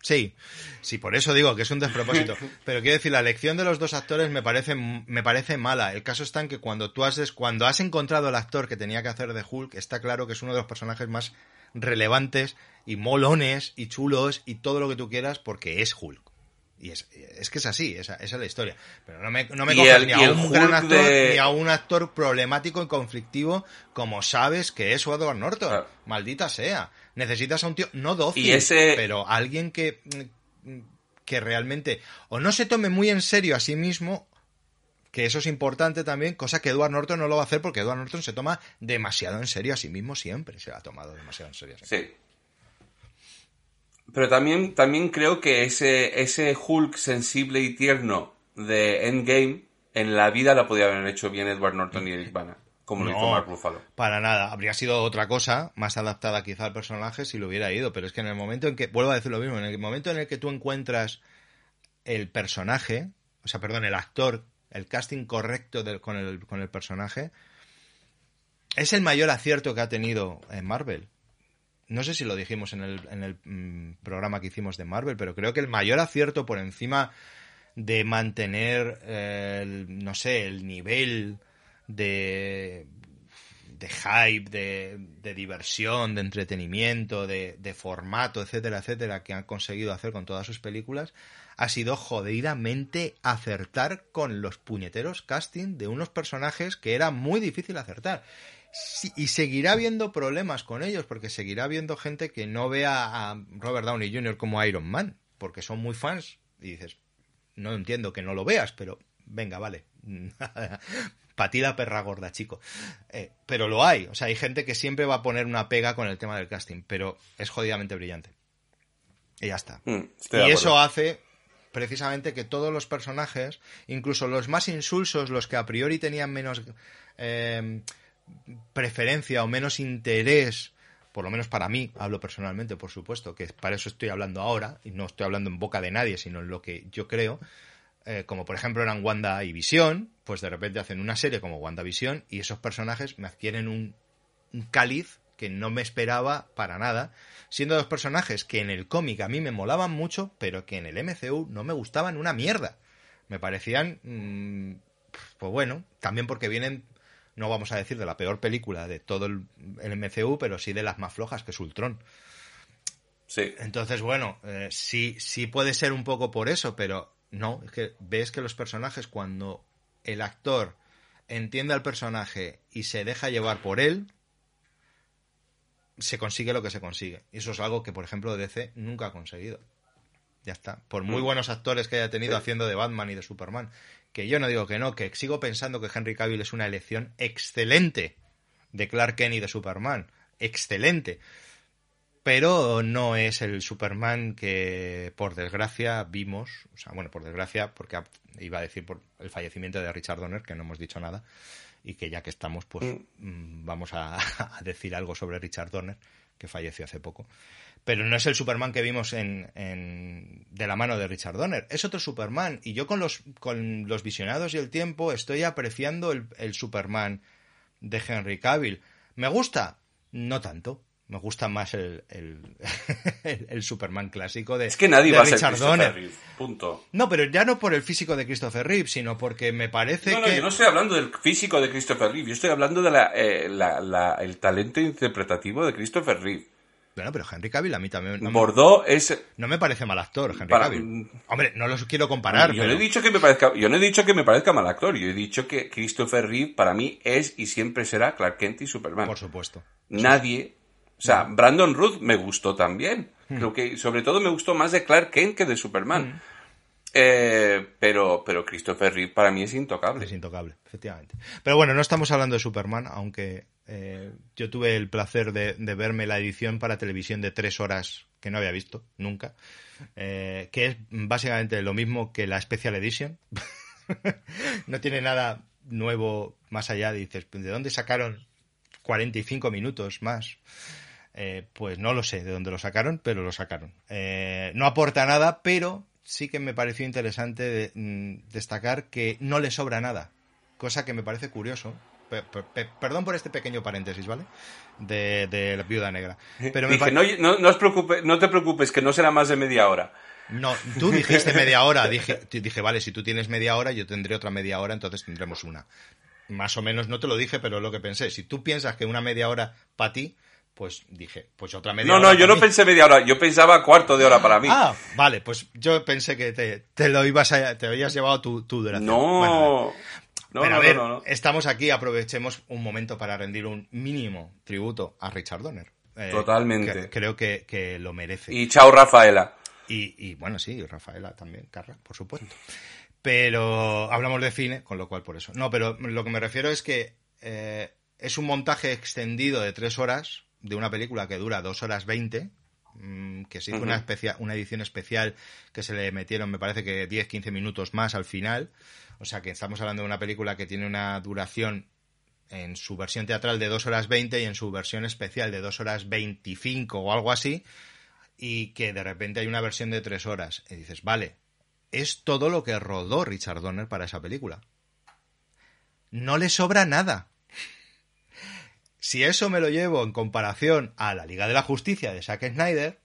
Sí, sí, por eso digo que es un despropósito. Pero quiero decir, la elección de los dos actores me parece, me parece mala. El caso está en que cuando tú has, cuando has encontrado el actor que tenía que hacer de Hulk, está claro que es uno de los personajes más relevantes y molones y chulos y todo lo que tú quieras porque es Hulk. Y es, que es así, esa, esa, es la historia. Pero no me, no me coges ni a un gran actor ni a un actor problemático y conflictivo como sabes que es Edward Norton. Maldita sea. Necesitas a un tío, no dócil, pero alguien que, que realmente o no se tome muy en serio a sí mismo que eso es importante también, cosa que Edward Norton no lo va a hacer porque Edward Norton se toma demasiado en serio a sí mismo siempre, se ha tomado demasiado en serio. Sí. Pero también, también creo que ese, ese Hulk sensible y tierno de Endgame en la vida la podía haber hecho bien Edward Norton y Eric Bana, como lo hizo Mark Ruffalo. Para nada, habría sido otra cosa, más adaptada quizá al personaje si lo hubiera ido, pero es que en el momento en que, vuelvo a decir lo mismo, en el momento en el que tú encuentras el personaje, o sea, perdón, el actor, el casting correcto con, el, con el personaje, es el mayor acierto que ha tenido en Marvel no sé si lo dijimos en el, en el mm, programa que hicimos de Marvel, pero creo que el mayor acierto por encima de mantener, eh, no sé, el nivel de, de hype, de, diversión, de entretenimiento, de, formato, etcétera, etcétera, que han conseguido hacer con todas sus películas, ha sido jodidamente acertar con los puñeteros casting de unos personajes que era muy difícil acertar y seguirá habiendo problemas con ellos, porque seguirá habiendo gente que no vea a Robert Downey Jr. como Iron Man, porque son muy fans. Y dices, no entiendo que no lo veas, pero venga, vale. Patida perra gorda, chico. Eh, pero lo hay. O sea, hay gente que siempre va a poner una pega con el tema del casting, pero es jodidamente brillante. Y ya está. Mm, y eso hace precisamente que todos los personajes, incluso los más insulsos, los que a priori tenían menos eh, preferencia o menos interés, por lo menos para mí, hablo personalmente, por supuesto, que para eso estoy hablando ahora, y no estoy hablando en boca de nadie, sino en lo que yo creo, eh, como por ejemplo eran Wanda y Visión, pues de repente hacen una serie como Wanda Visión y esos personajes me adquieren un, un cáliz que no me esperaba para nada, siendo dos personajes que en el cómic a mí me molaban mucho, pero que en el MCU no me gustaban una mierda. Me parecían, mm, pues bueno, también porque vienen no vamos a decir de la peor película de todo el, MCU, pero sí de las más flojas, que es Ultron. Sí. Entonces, bueno, eh, sí, sí puede ser un poco por eso, pero no, es que ves que los personajes cuando el actor entiende al personaje y se deja llevar por él, se consigue lo que se consigue. Y eso es algo que, por ejemplo, DC nunca ha conseguido. ya está. Por muy buenos actores que haya tenido haciendo de Batman y de Superman. Que yo no digo que no, que sigo pensando que Henry Cavill es una elección excelente de Clark Kent y de Superman. Excelente. Pero no es el Superman que, por desgracia, vimos. O sea, bueno, por desgracia, porque iba a decir por el fallecimiento de Richard Donner, que no hemos dicho nada. Y que ya que estamos, pues mm, vamos a, decir algo sobre Richard Donner, que falleció hace poco pero no es el Superman que vimos en, de la mano de Richard Donner. Es otro Superman. Y yo con los, con los visionados y el tiempo estoy apreciando el, Superman de Henry Cavill. ¿Me gusta? No tanto. Me gusta más el, el, Superman clásico de, es que nadie va Richard a ser Donner. punto. No, pero ya no por el físico de Christopher Reeve, sino porque me parece no, no, que... yo no estoy hablando del físico de Christopher Reeve. Yo estoy hablando del de eh, el talento interpretativo de Christopher Reeve. Bueno, pero Henry Cavill a mí también. No Bordeaux es. No me parece mal actor, Henry Cavill. Hombre, no los quiero comparar. Yo, no he dicho que me parezca, yo no he dicho que me parezca mal actor. Yo he dicho que Christopher Reeve para mí es y siempre será Clark Kent y Superman. Por supuesto. Nadie. O sea, Brandon Ruth me gustó también. Hmm. Creo que sobre todo me gustó más de Clark Kent que de Superman. Hmm. Eh, pero, pero Christopher Reeve para mí es intocable. Es intocable, efectivamente. Pero bueno, no estamos hablando de Superman, aunque eh, yo tuve el placer de, verme la edición para televisión de tres horas que no había visto nunca, eh, que es básicamente lo mismo que la Special Edition. no tiene nada nuevo más allá. Dices, ¿de dónde sacaron 45 minutos más? Eh, pues no lo sé de dónde lo sacaron, pero lo sacaron. no aporta nada, pero sí que me pareció interesante mm, destacar que no le sobra nada, cosa que me parece curioso, perdón por este pequeño paréntesis, ¿vale? De, la viuda negra. Pero no, no, te preocupes, que no será más de media hora. No, tú dijiste media hora. Dije, dije, vale, si tú tienes media hora, yo tendré otra media hora, entonces tendremos una. Más o menos no te lo dije, pero es lo que pensé. Si tú piensas que una media hora para ti, pues dije, pues otra media hora. No, no, yo no pensé media hora, yo pensaba cuarto de hora para mí. Ah, vale, pues yo pensé que te, lo ibas a, te habías llevado tu, tu duración. No. No, no, a ver, estamos aquí, aprovechemos un momento para rendir un mínimo tributo a Richard Donner. Eh, Totalmente. creo que, lo merece. Y chao, Rafaela. Y, bueno, sí, Rafaela también, Carra, por supuesto. Pero hablamos de cine, con lo cual por eso. No, pero lo que me refiero es que eh, es un montaje extendido de tres horas de una película que dura dos horas veinte, que se hizo una, una edición especial que se le metieron, me parece que 10-15 minutos más al final. O sea que estamos hablando de una película que tiene una duración en su versión teatral de 2 horas 20 y en su versión especial de 2 horas 25 o algo así, y que de repente hay una versión de 3 horas. Y dices, vale, es todo lo que rodó Richard Donner para esa película. No le sobra nada. Si eso me lo llevo en comparación a la Liga de la Justicia de Zack Snyder,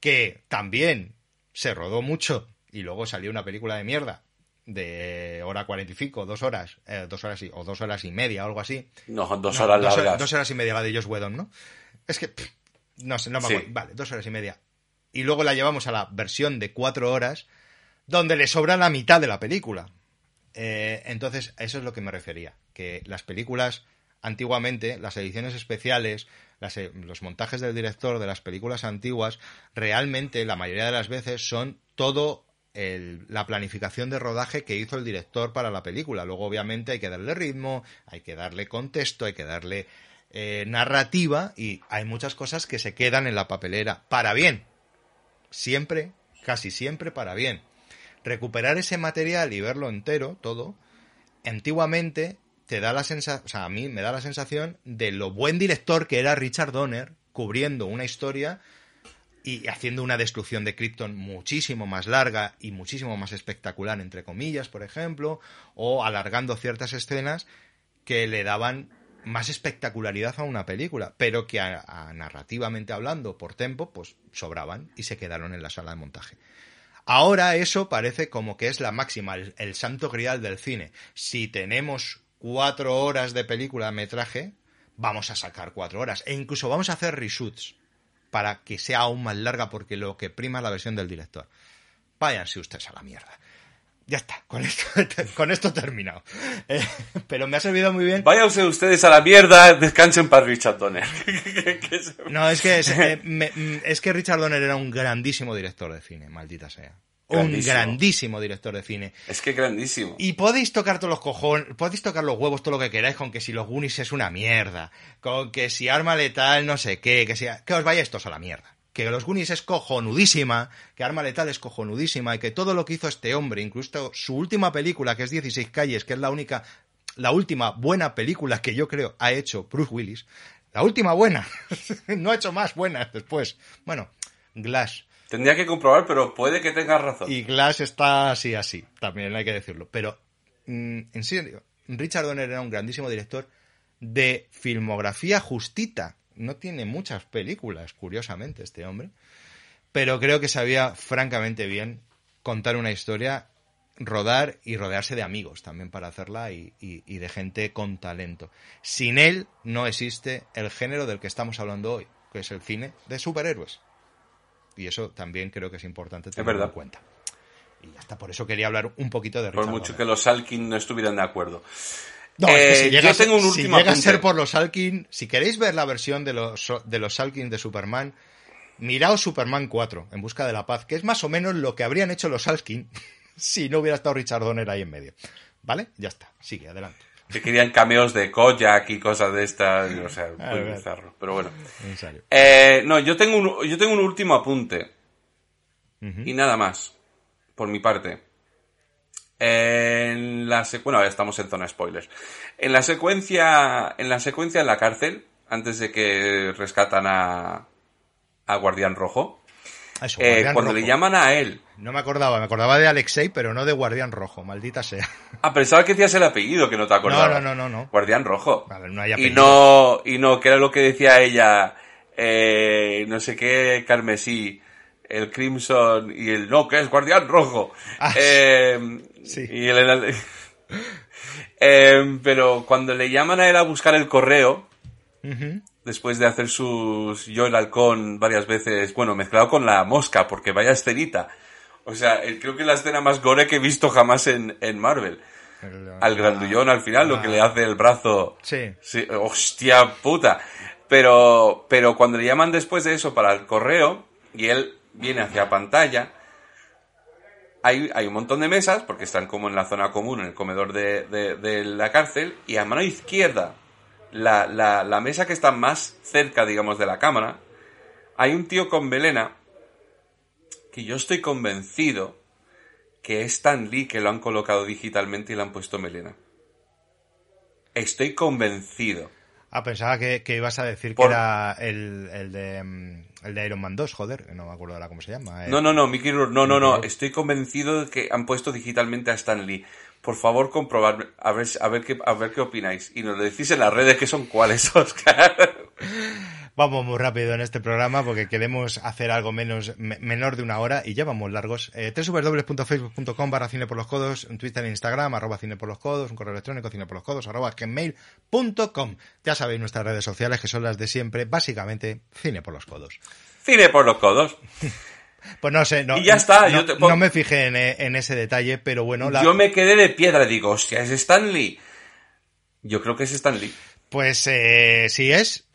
que también se rodó mucho y luego salió una película de mierda de hora 45, dos horas, eh, dos horas y, o dos horas y media o algo así. No, dos horas largas. Dos, horas y media la de Josh Whedon, ¿no? Es que, no sé, no me acuerdo. Vale, dos horas y media. Y luego la llevamos a la versión de cuatro horas, donde le sobra la mitad de la película. Eh, entonces, a eso es lo que me refería. Que las películas, antiguamente, las ediciones especiales, eh, los montajes del director de las películas antiguas, realmente, la mayoría de las veces, son todo la planificación de rodaje que hizo el director para la película. Luego, obviamente, hay que darle ritmo, hay que darle contexto, hay que darle eh, narrativa y hay muchas cosas que se quedan en la papelera para bien. Siempre, casi siempre para bien. Recuperar ese material y verlo entero, todo, antiguamente da la sensación, o sea, a mí me da la sensación de lo buen director que era Richard Donner cubriendo una historia y haciendo una destrucción de Krypton muchísimo más larga y muchísimo más espectacular, entre comillas, por ejemplo, o alargando ciertas escenas que le daban más espectacularidad a una película, pero que narrativamente hablando, por tempo, pues sobraban y se quedaron en la sala de montaje. Ahora eso parece como que es la máxima, el, el santo grial del cine. Si tenemos cuatro horas de película metraje, vamos a sacar cuatro horas. E incluso vamos a hacer reshoots para que sea aún más larga porque lo que prima es la versión del director. Váyanse ustedes a la mierda. ya está, con esto, con esto terminado. Eh, pero me ha servido muy bien. Váyanse ustedes a la mierda, descansen para Richard Donner. no, es que, es, eh, mm, es, que Richard Donner era un grandísimo director de cine, maldita sea. Un grandísimo director de cine. Es que grandísimo. Y podéis tocar todos los cojones, podéis tocar los huevos todo lo que queráis con que si los Goonies es una mierda, con que si Arma Letal no sé qué, que si... Que os vayáis todos a la mierda que los Goonies es cojonudísima, que Arma Letal es cojonudísima y que todo lo que hizo este hombre, incluso su última película, que es 16 calles, que es la única, la última buena película que yo creo ha hecho Bruce Willis, la última buena, no ha hecho más buenas después. Bueno, Glass. Tendría que comprobar, pero puede que tenga razón. Y Glass está así, así, también hay que decirlo. Pero, mm, en serio, Richard Donner era un grandísimo director de filmografía justita no tiene muchas películas, curiosamente, este hombre. Pero creo que sabía francamente bien contar una historia, rodar y rodearse de amigos también para hacerla y, de gente con talento. Sin él no existe el género del que estamos hablando hoy, que es el cine de superhéroes. Y eso también creo que es importante tenerlo en cuenta. Y hasta por eso quería hablar un poquito de Richard Por mucho que los Alkin no estuvieran de acuerdo. No, si eh, llega, tengo un último si llega a ser por los Salkin, si queréis ver la versión de los, de los Salkin de Superman, miraos Superman 4, En Busca de la Paz, que es más o menos lo que habrían hecho los Salkin si no hubiera estado Richard Donner ahí en medio. ¿Vale? Ya está, sigue, adelante. Que querían cameos de Kojak y cosas de estas, o sea, muy bizarro. Pero bueno. Eh, no, yo tengo, un, yo tengo un último apunte. Y nada más, por mi parte. En la secuencia, bueno, estamos en zona spoilers. En la secuencia, en la secuencia en la cárcel, antes de que rescatan a, a Guardián Rojo, eh, cuando le llaman a él. No me acordaba, me acordaba de Alexei, pero no de Guardián Rojo, maldita sea. Ah, pensaba que decías el apellido, que no te acordabas. No, no, no, no. Guardián Rojo. y no, y no, que era lo que decía ella, eh, no sé qué, Carmesí, el Crimson y el no, que es Guardián Rojo. Ah, eh, Sí. Y él em, pero cuando le llaman a él a buscar el correo, después de hacer sus yo el halcón varias veces, bueno, mezclado con la mosca, porque vaya escenita. O sea, creo que es la escena más gore que he visto jamás en, Marvel. al grandullón al final, lo que le hace el brazo. Sí. sí. Hostia puta. Pero, pero cuando le llaman después de eso para el correo, y él viene hacia pantalla, hay, hay, un montón de mesas, porque están como en la zona común, en el comedor de, de, la cárcel, y a mano izquierda, la, la, la, mesa que está más cerca, digamos, de la cámara, hay un tío con melena que yo estoy convencido que es Stan Lee que lo han colocado digitalmente y le han puesto melena. Estoy convencido. Ah, pensaba que, ibas a decir que era el, el, de, mm, el de Iron Man 2, joder, no me acuerdo ahora cómo se llama. No, no, no, Mickey Rourke, no, no, no, estoy convencido de que han puesto digitalmente a Stan Lee. Por favor, comprobad, a ver, a ver, qué, a ver qué opináis. Y nos lo decís en las redes que son cuáles, Oscar. Vamos muy rápido en este programa porque queremos hacer algo menos menor de una hora y ya vamos largos. Eh, www.facebook.com barra cine por los codos, en Twitter e Instagram, arroba cine por los codos, un correo electrónico cine por los codos, arroba gmail.com. Ya sabéis nuestras redes sociales que son las de siempre, básicamente cine por los codos. Cine por los codos. Pues no sé, no, y ya está, no, no me fijé en, ese detalle, pero bueno. Yo me quedé de piedra, digo, hostia, es Stanley. Yo creo que es Stanley. Pues eh, si es,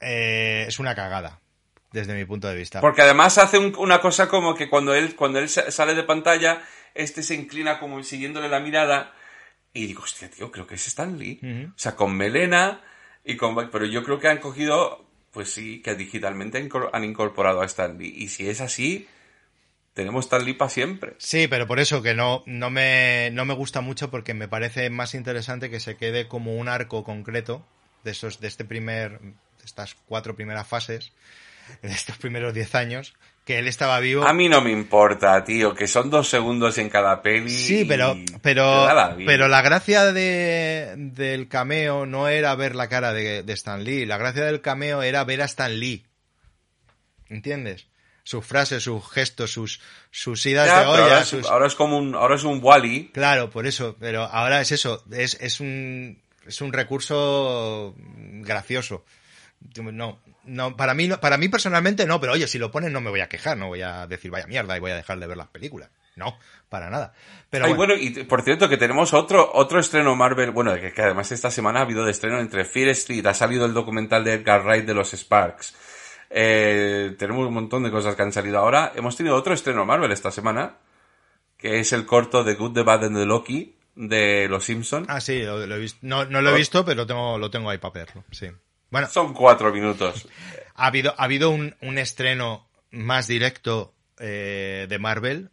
eh, es una cagada, desde mi punto de vista. Porque además hace una cosa como que cuando él, cuando él sale de pantalla, este se inclina como siguiéndole la mirada y digo, hostia, tío, creo que es Stanley. O sea, con melena y con... Pero yo creo que han cogido, pues sí, que digitalmente han incorporado a Stanley. Y si es así, tenemos Stanley para siempre. Sí, pero por eso que no, no, me, no me gusta mucho porque me parece más interesante que se quede como un arco concreto de esos, de este primer estas cuatro primeras fases, de estos primeros diez años, que él estaba vivo. A mí no me importa, tío, que son dos segundos en cada peli. Sí, pero, pero, pero la gracia de, del cameo no era ver la cara de, de Stan Lee, la gracia del cameo era ver a Stan Lee. ¿Entiendes? sus frases, sus gestos, sus, sus idas de olla. Ahora es, como un, ahora es un Wally. Claro, por eso, pero ahora es eso, es, es un, es un recurso gracioso. No, no, para mí, para mí personalmente no, pero oye, si lo ponen no me voy a quejar, no voy a decir vaya mierda y voy a dejar de ver las películas. No, para nada. Pero Ay, bueno, bueno, y por cierto que tenemos otro otro estreno Marvel, bueno, que, que además esta semana ha habido de estreno entre Fear Street, ha salido el documental de Edgar Wright de los Sparks. Eh, tenemos un montón de cosas que han salido ahora. Hemos tenido otro estreno Marvel esta semana, que es el corto de Good, the Bad and the Loki de Los Simpson. ah, sí, lo, lo he visto. No, no lo he visto, pero tengo, lo tengo ahí para verlo. Sí. Bueno, Son cuatro minutos. ha habido, ha habido un, un estreno más directo eh, de Marvel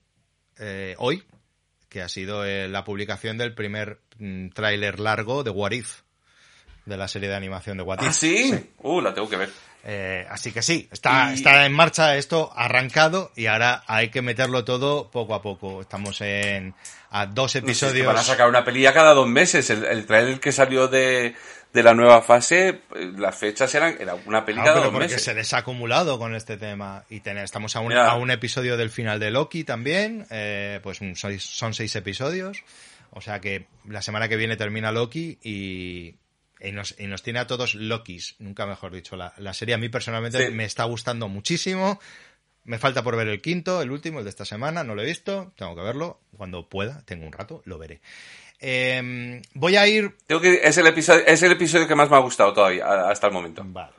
eh, hoy, que ha sido eh, la publicación del primer mm, tráiler largo de What If, de la serie de animación de What If. ¿Ah, sí? Uh, la tengo que ver. Eh, así que sí, está, Y- está en marcha esto, arrancado, y ahora hay que meterlo todo poco a poco. Estamos en a dos No sé, episodios. van a sacar una pelilla cada dos meses. El, el trailer que salió de, de la nueva fase, las fechas eran era una cada pero dos porque meses. se les ha acumulado con este tema y ten- estamos a un, Ya. a un episodio del final de Loki también, eh, pues un- seis- son seis episodios, o sea que la semana que viene termina Loki y, y nos, y nos tiene a todos Lokis, nunca mejor dicho. La, la serie a mí personalmente Sí. me está gustando muchísimo. Me falta por ver el quinto, el último, el de esta semana, no lo he visto, tengo que verlo, cuando pueda, tengo un rato, lo veré. Eh, voy a ir Tengo que, es, el episodio, es el episodio que más me ha gustado todavía, hasta el momento. Vale.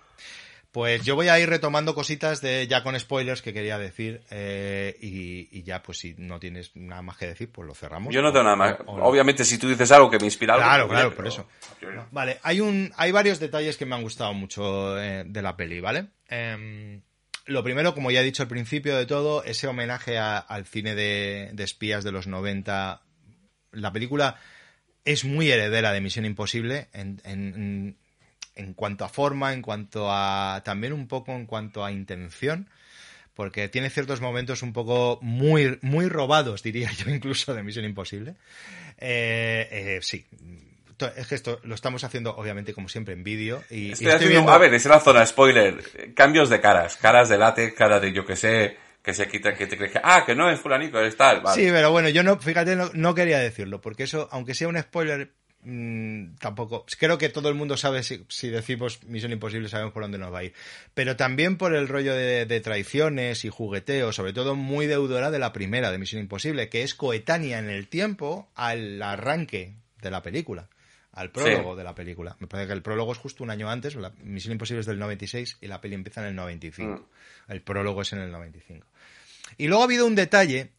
Pues yo voy a ir retomando cositas de ya con spoilers que quería decir eh, y, y ya pues si no tienes nada más que decir pues lo cerramos. Yo no tengo nada más. O- o- Obviamente, si tú dices algo que me inspira algo. Claro, pues, claro, por eso. no. Vale, hay un, hay varios detalles que me han gustado mucho eh, de la peli, ¿vale? Em, lo primero, como ya he dicho al principio de todo, ese homenaje a- al cine de, de espías de los 90. La película es muy heredera de Misión Imposible en, en- en cuanto a forma, en cuanto a. también un poco en cuanto a intención. Porque tiene ciertos momentos un poco muy, muy robados, diría yo, incluso de Misión Imposible. Eh, eh, sí. Es que esto lo estamos haciendo, obviamente, como siempre, en vídeo. Y, y Estoy haciendo- viendo- A ver, es la zona spoiler. Cambios de caras. Caras de látex, cara de yo que sé, que se quita, que te crees que. Ah, que no es fulanico, es tal. Vale. Sí, pero bueno, yo no, fíjate, no, no quería decirlo, porque eso, aunque sea un spoiler, mm, tampoco. Creo que todo el mundo sabe si, si decimos Misión Imposible, sabemos por dónde nos va a ir. Pero también por el rollo de, de traiciones y jugueteo, sobre todo muy deudora de la primera de Misión Imposible, que es coetánea en el tiempo al arranque de la película. Al prólogo de la película. Me parece que el prólogo es justo un año antes. La Misión Imposible es del 96 y la peli empieza en el 95. El prólogo es en el 95. Y luego ha habido un detalle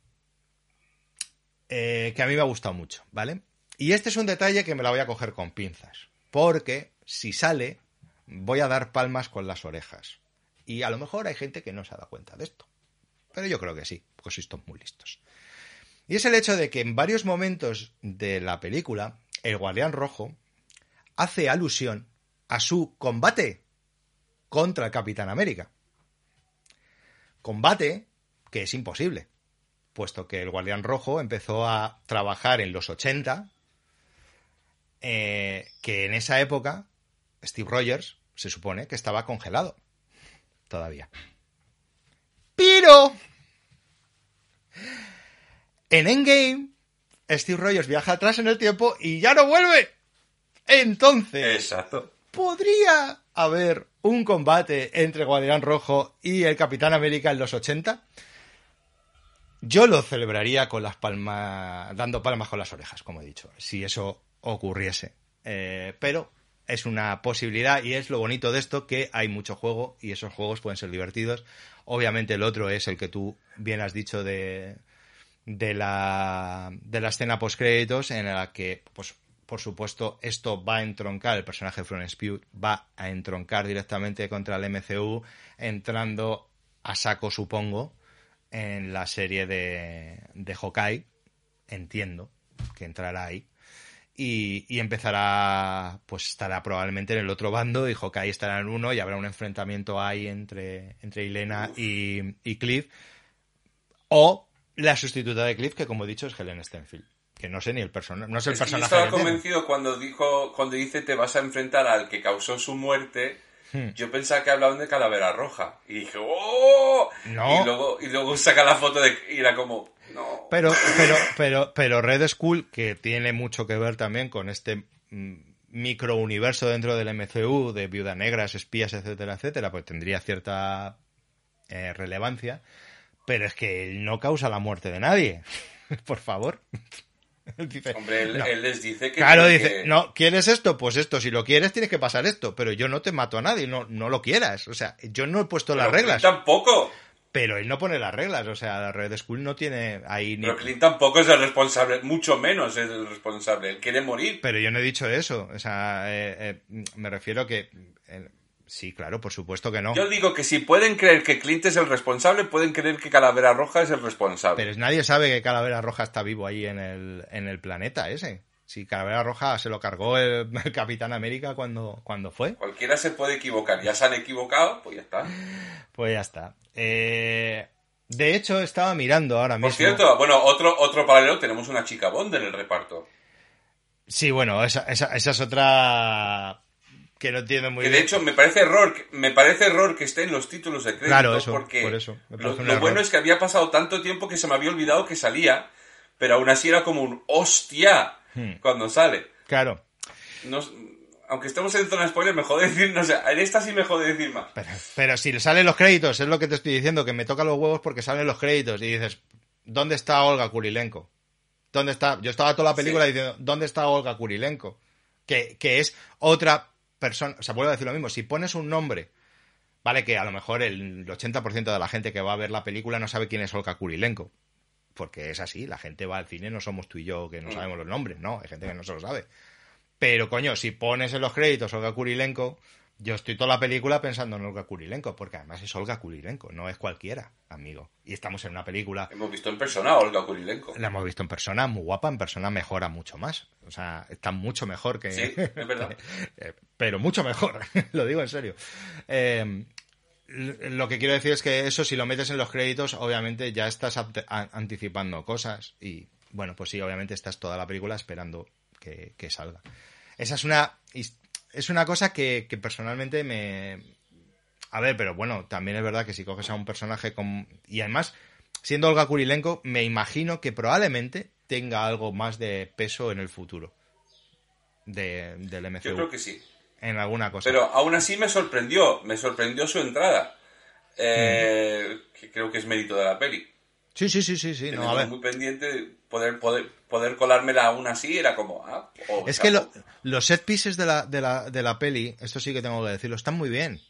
eh, que a mí me ha gustado mucho, ¿vale? Y este es un detalle que me la voy a coger con pinzas, porque si sale, voy a dar palmas con las orejas. Y a lo mejor hay gente que no se ha dado cuenta de esto. Pero yo creo que sí, porque sois todos muy listos. Y es el hecho de que en varios momentos de la película, el Guardián Rojo hace alusión a su combate contra el Capitán América. Combate que es imposible, puesto que el Guardián Rojo empezó a trabajar en los 80, eh, que en esa época Steve Rogers se supone que estaba congelado todavía. Pero en Endgame Steve Rogers viaja atrás en el tiempo y ya no vuelve. Entonces, Exacto. ¿podría haber un combate entre Guardián Rojo y el Capitán América en los 80? Yo lo celebraría con las palmas, dando palmas con las orejas, como he dicho, si eso ocurriese. Eh, pero es una posibilidad y es lo bonito de esto que hay mucho juego y esos juegos pueden ser divertidos. Obviamente el otro es el que tú bien has dicho de, de la, de la escena post créditos en la que, pues, por supuesto, esto va a entroncar, el personaje de Florence Pugh va a entroncar directamente contra el MCU, entrando a saco, supongo, en la serie de, de Hawkeye. Entiendo que entrará ahí. Y, y empezará, pues estará probablemente en el otro bando y Hawkeye estará en uno y habrá un enfrentamiento ahí entre, entre Elena y, y Cliff. O la sustituta de Cliff, que como he dicho es Helen Stenfield. Que no sé ni el personaje, no sé el que yo personaje. estaba convencido cuando dijo, cuando dice te vas a enfrentar al que causó su muerte. Hmm. Yo pensaba que hablaban de Calavera Roja. Y dije, ¡oh! No. Y luego, y luego saca la foto de. Y era como, no. Pero, pero, pero, pero Red Skull, que tiene mucho que ver también con este mm, microuniverso dentro del MCU de viudas negras, espías, etcétera, etcétera, pues tendría cierta eh, relevancia. pero es que él no causa la muerte de nadie. Por favor. Hombre, él, les dice que... Claro, dice, no, ¿quieres esto? Pues esto, si lo quieres tienes que pasar esto, pero yo no te mato a nadie, no, no lo quieras. O sea, yo no he puesto las reglas. Tampoco. Pero él no pone las reglas, o sea, la Red School no tiene ahí ni... Pero Clint tampoco es el responsable, mucho menos es el responsable, él quiere morir. Pero yo no he dicho eso, o sea, eh, eh, me refiero que... Eh, sí, claro, por supuesto que no. Yo digo que si pueden creer que Clint es el responsable, pueden creer que Calavera Roja es el responsable. Pero nadie sabe que Calavera Roja está vivo ahí en el, en el planeta ese. Si Calavera Roja se lo cargó el, Capitán América cuando, cuando fue. Cualquiera se puede equivocar. Ya se han equivocado, pues ya está. Pues ya está. Eh, de hecho, estaba mirando ahora mismo. Por cierto, bueno, otro, otro paralelo, tenemos una chica Bond en el reparto. Sí, bueno, esa, esa, es otra que no tiene muy que de hecho me parece error me parece error que esté en los títulos de crédito claro, eso, porque por eso, lo, bueno es que había pasado tanto tiempo que se me había olvidado que salía pero aún así era como un hostia Hmm. cuando sale. Claro. aunque estemos en zona spoiler, me jode decir, no sé, en esta sí me jode decir más. Pero, si le salen los créditos, es lo que te estoy diciendo, que me toca los huevos porque salen los créditos y dices, ¿dónde está Olga Kurilenko? ¿Dónde está? Yo estaba toda la película diciendo, ¿dónde está Olga Kurilenko? Que, que es otra persona, o sea, vuelvo a decir lo mismo, si pones un nombre, vale que a lo mejor el 80% de la gente que va a ver la película no sabe quién es Olga Kurilenko, porque es así, la gente va al cine, no somos tú y yo que no mm. sabemos los nombres, no, hay gente que no se lo sabe. Pero coño, si pones en los créditos Olga Kurilenko, yo estoy toda la película pensando en Olga Kurilenko, porque además es Olga Kurilenko, no es cualquiera, amigo. Y estamos en una película... Hemos visto en persona a Olga Kurilenko. La hemos visto en persona, muy guapa, en persona mejora mucho más. O sea, está mucho mejor que... Sí, es verdad. Eh, pero mucho mejor, lo digo en serio. Eh, lo que quiero decir es que eso, si lo metes en los créditos, obviamente ya estás anticipando cosas. Y bueno, pues sí, obviamente estás toda la película esperando que, salga. Esa es una. Es una cosa que, personalmente me. A ver, pero bueno, también es verdad que si coges a un personaje con. Y además, siendo Olga Kurilenko, me imagino que probablemente tenga algo más de peso en el futuro de, del MCU. Yo creo que sí en alguna cosa. Pero aún así me sorprendió, me sorprendió su entrada. Eh, que creo que es mérito de la peli. Sí, sí, sí, sí, sí. No, a ver. muy pendiente, poder, poder, poder colármela aún así era como... Ah, es que los set pieces de la, de, la, de la peli, esto sí que tengo que decirlo, están muy bien.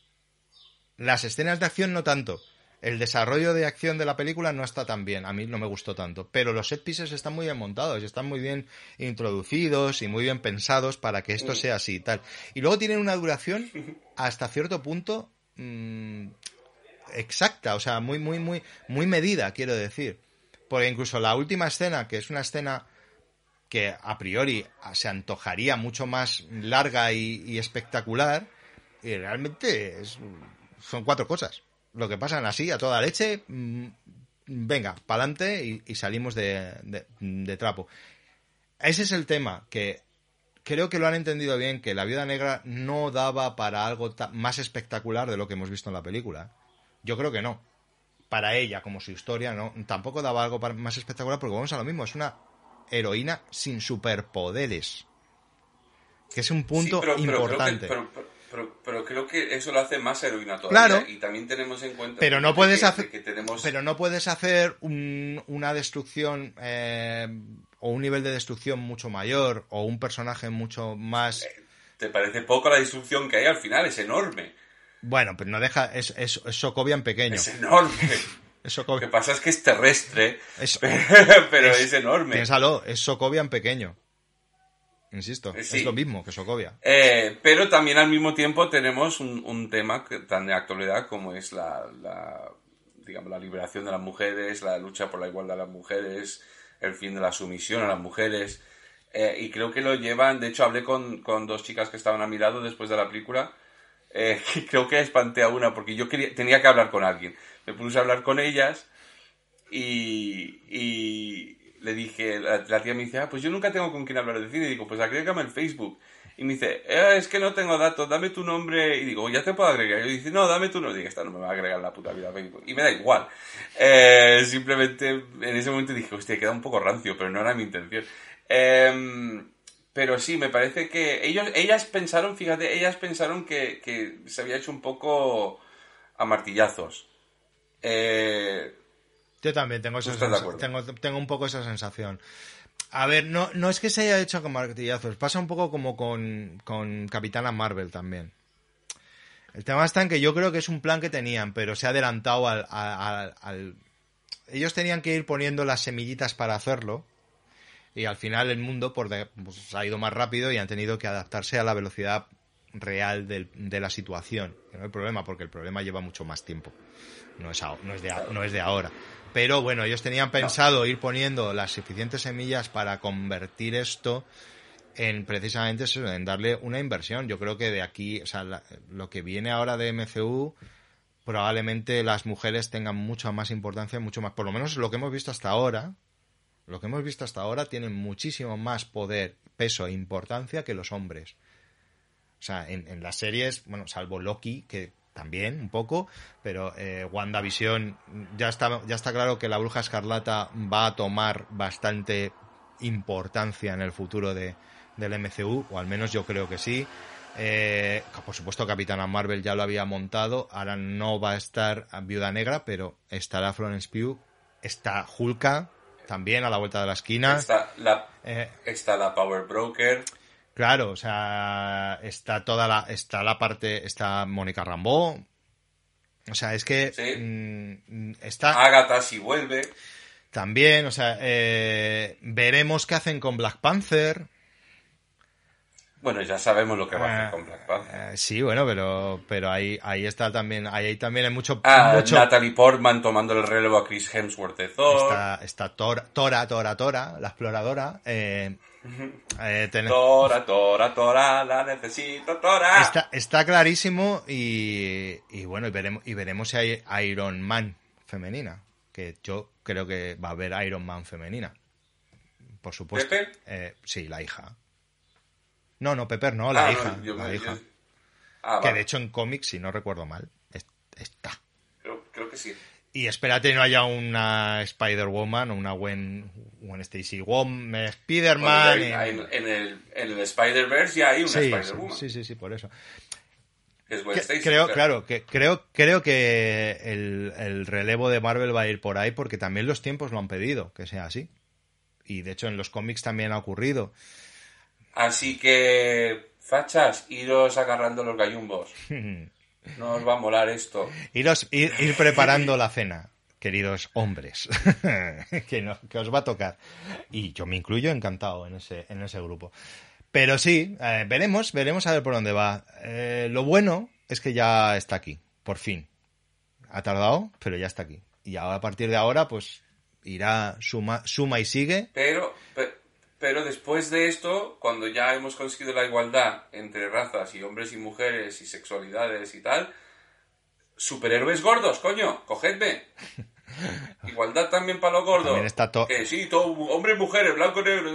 Las escenas de acción no tanto. El desarrollo de acción de la película no está tan bien, a mí no me gustó tanto, pero los set pieces están muy bien montados, están muy bien introducidos y muy bien pensados para que esto mm. sea así y tal. Y luego tienen una duración hasta cierto punto mm, exacta, o sea, muy, muy, muy, muy medida, quiero decir. Porque incluso la última escena, que es una escena que a priori se antojaría mucho más larga y, espectacular, y realmente son cuatro cosas lo que pasan así, a toda leche, mm, venga, pa'lante y, salimos de, de, trapo. Ese es el tema, que creo que lo han entendido bien, que la viuda negra no daba para algo más espectacular de lo que hemos visto en la película. Yo creo que no. Para ella, como su historia, no. Tampoco daba algo más espectacular porque vamos a lo mismo. Es una heroína sin superpoderes. Que es un punto importante. Pero, creo que eso lo hace más heroína todavía. Claro. Y también tenemos en cuenta pero no puedes hacer, pero no puedes hacer una destrucción eh, o un nivel de destrucción mucho mayor o un personaje mucho más. Eh, ¿Te parece poco la destrucción que hay al final? Es enorme. Bueno, pero no deja. Es, es, Sokovia en pequeño. Es enorme. Lo que pasa es que es terrestre, pero es, enorme. Piénsalo, es Sokovia en pequeño. Insisto, es lo mismo que Sokovia. Eh, pero también al mismo tiempo tenemos un, tema tan de actualidad como es la, digamos, la liberación de las mujeres, la lucha por la igualdad de las mujeres, el fin de la sumisión a las mujeres. Eh, y creo que lo llevan, de hecho hablé con, dos chicas que estaban a mi lado después de la película, eh, creo que espanté a una porque yo quería, tenía que hablar con alguien. Me puse a hablar con ellas y le dije, la, tía me dice, ah, pues yo nunca tengo con quién hablar de cine. Y digo, pues agrégame en Facebook. Y me dice, eh, es que no tengo datos, dame tu nombre. Y digo, ya te puedo agregar. Y dice, no, dame tu nombre. Y digo, esta no me va a agregar la puta vida a Facebook. Y me da igual. Eh, simplemente en ese momento dije, hostia, queda un poco rancio, pero no era mi intención. Em, pero sí, me parece que ellos, ellas pensaron, fíjate, ellas pensaron que, que se había hecho un poco a martillazos. Eh, Yo también tengo, esa tengo, tengo un poco esa sensación. A ver, no, no es que se haya hecho con martillazos, pasa un poco como con, con Capitana Marvel también. El tema está en que yo creo que es un plan que tenían, pero se ha adelantado al, al- al- Ellos tenían que ir poniendo las semillitas para hacerlo, y al final el mundo por pues, ha ido más rápido y han tenido que adaptarse a la velocidad real del- de la situación. No hay problema, porque el problema lleva mucho más tiempo. No es, no es, de, no es de ahora. Pero bueno, ellos tenían pensado ir poniendo las suficientes semillas para convertir esto en precisamente eso, en darle una inversión. Yo creo que de aquí, o sea, la- lo que viene ahora de MCU, probablemente las mujeres tengan mucha más importancia, mucho más, por lo menos lo que hemos visto hasta ahora, lo que hemos visto hasta ahora tienen muchísimo más poder, peso e importancia que los hombres. O sea, en, las series, bueno, salvo Loki, que también un poco, pero eh, WandaVision ya está, ya está claro que la bruja escarlata va a tomar bastante importancia en el futuro de, del MCU, o al menos yo creo que sí. Eh, por supuesto, Capitana Marvel ya lo había montado, ahora no va a estar Viuda Negra, pero estará Florence Pugh, está Hulka también a la vuelta de la esquina. Está la, Eh, está la Power Broker. Claro, o sea, está toda la, está la parte, está Mónica Rambó. O sea, es que Sí. mm, está Agatha si vuelve. también, o sea, eh, veremos qué hacen con Black Panther. Bueno, ya sabemos lo que va a Ah, hacer con Black Panther. Eh, sí, bueno, pero, pero ahí, ahí está también, ahí, también hay mucho, Ah, mucho Natalie Portman tomando el relevo a Chris Hemsworth de Thor. está, está Tora, Tora, Tora, Tora, la exploradora. eh, eh, ten- Tora, Tora, Tora, la necesito, Tora. Está, está clarísimo y, y bueno, y veremos, y veremos si hay Iron Man femenina, que yo creo que va a haber Iron Man femenina. Por supuesto. Eh, sí, la hija. No, no, Pepper no, la Ah, no, hija. yo la me- hija. yo- Ah, Que vale. de hecho en cómics, si no recuerdo mal, es- está. Creo, creo que sí. Y espérate no haya una Spider-Woman o una Gwen, Gwen Stacy, Woman, Bueno, Spider-Man. hay- en- en, el, en el Spider-Verse ya hay una Sí, Spider-Woman. sí, sí, sí, por eso. es Gwen Que- Stacy, creo, claro, que creo, creo que el, el relevo de Marvel va a ir por ahí porque también los tiempos lo han pedido, que sea así. Y de hecho en los cómics también ha ocurrido. Así que, fachas, iros agarrando los gallumbos. No os va a molar esto. Iros, ir, ir preparando la cena, queridos hombres, que, no- que os va a tocar. Y yo me incluyo encantado en ese, en ese grupo. Pero sí, eh, veremos, veremos a ver por dónde va. Eh, lo bueno es que ya está aquí, por fin. Ha tardado, pero ya está aquí. Y ahora, a partir de ahora, pues irá suma, suma y sigue. Pero, pe- pero después de esto, cuando ya hemos conseguido la igualdad entre razas y hombres y mujeres y sexualidades y tal, superhéroes gordos, coño, cogedme. Igualdad también para los gordos. Está to- Que sí, todo, hombres, mujeres, blanco, negro,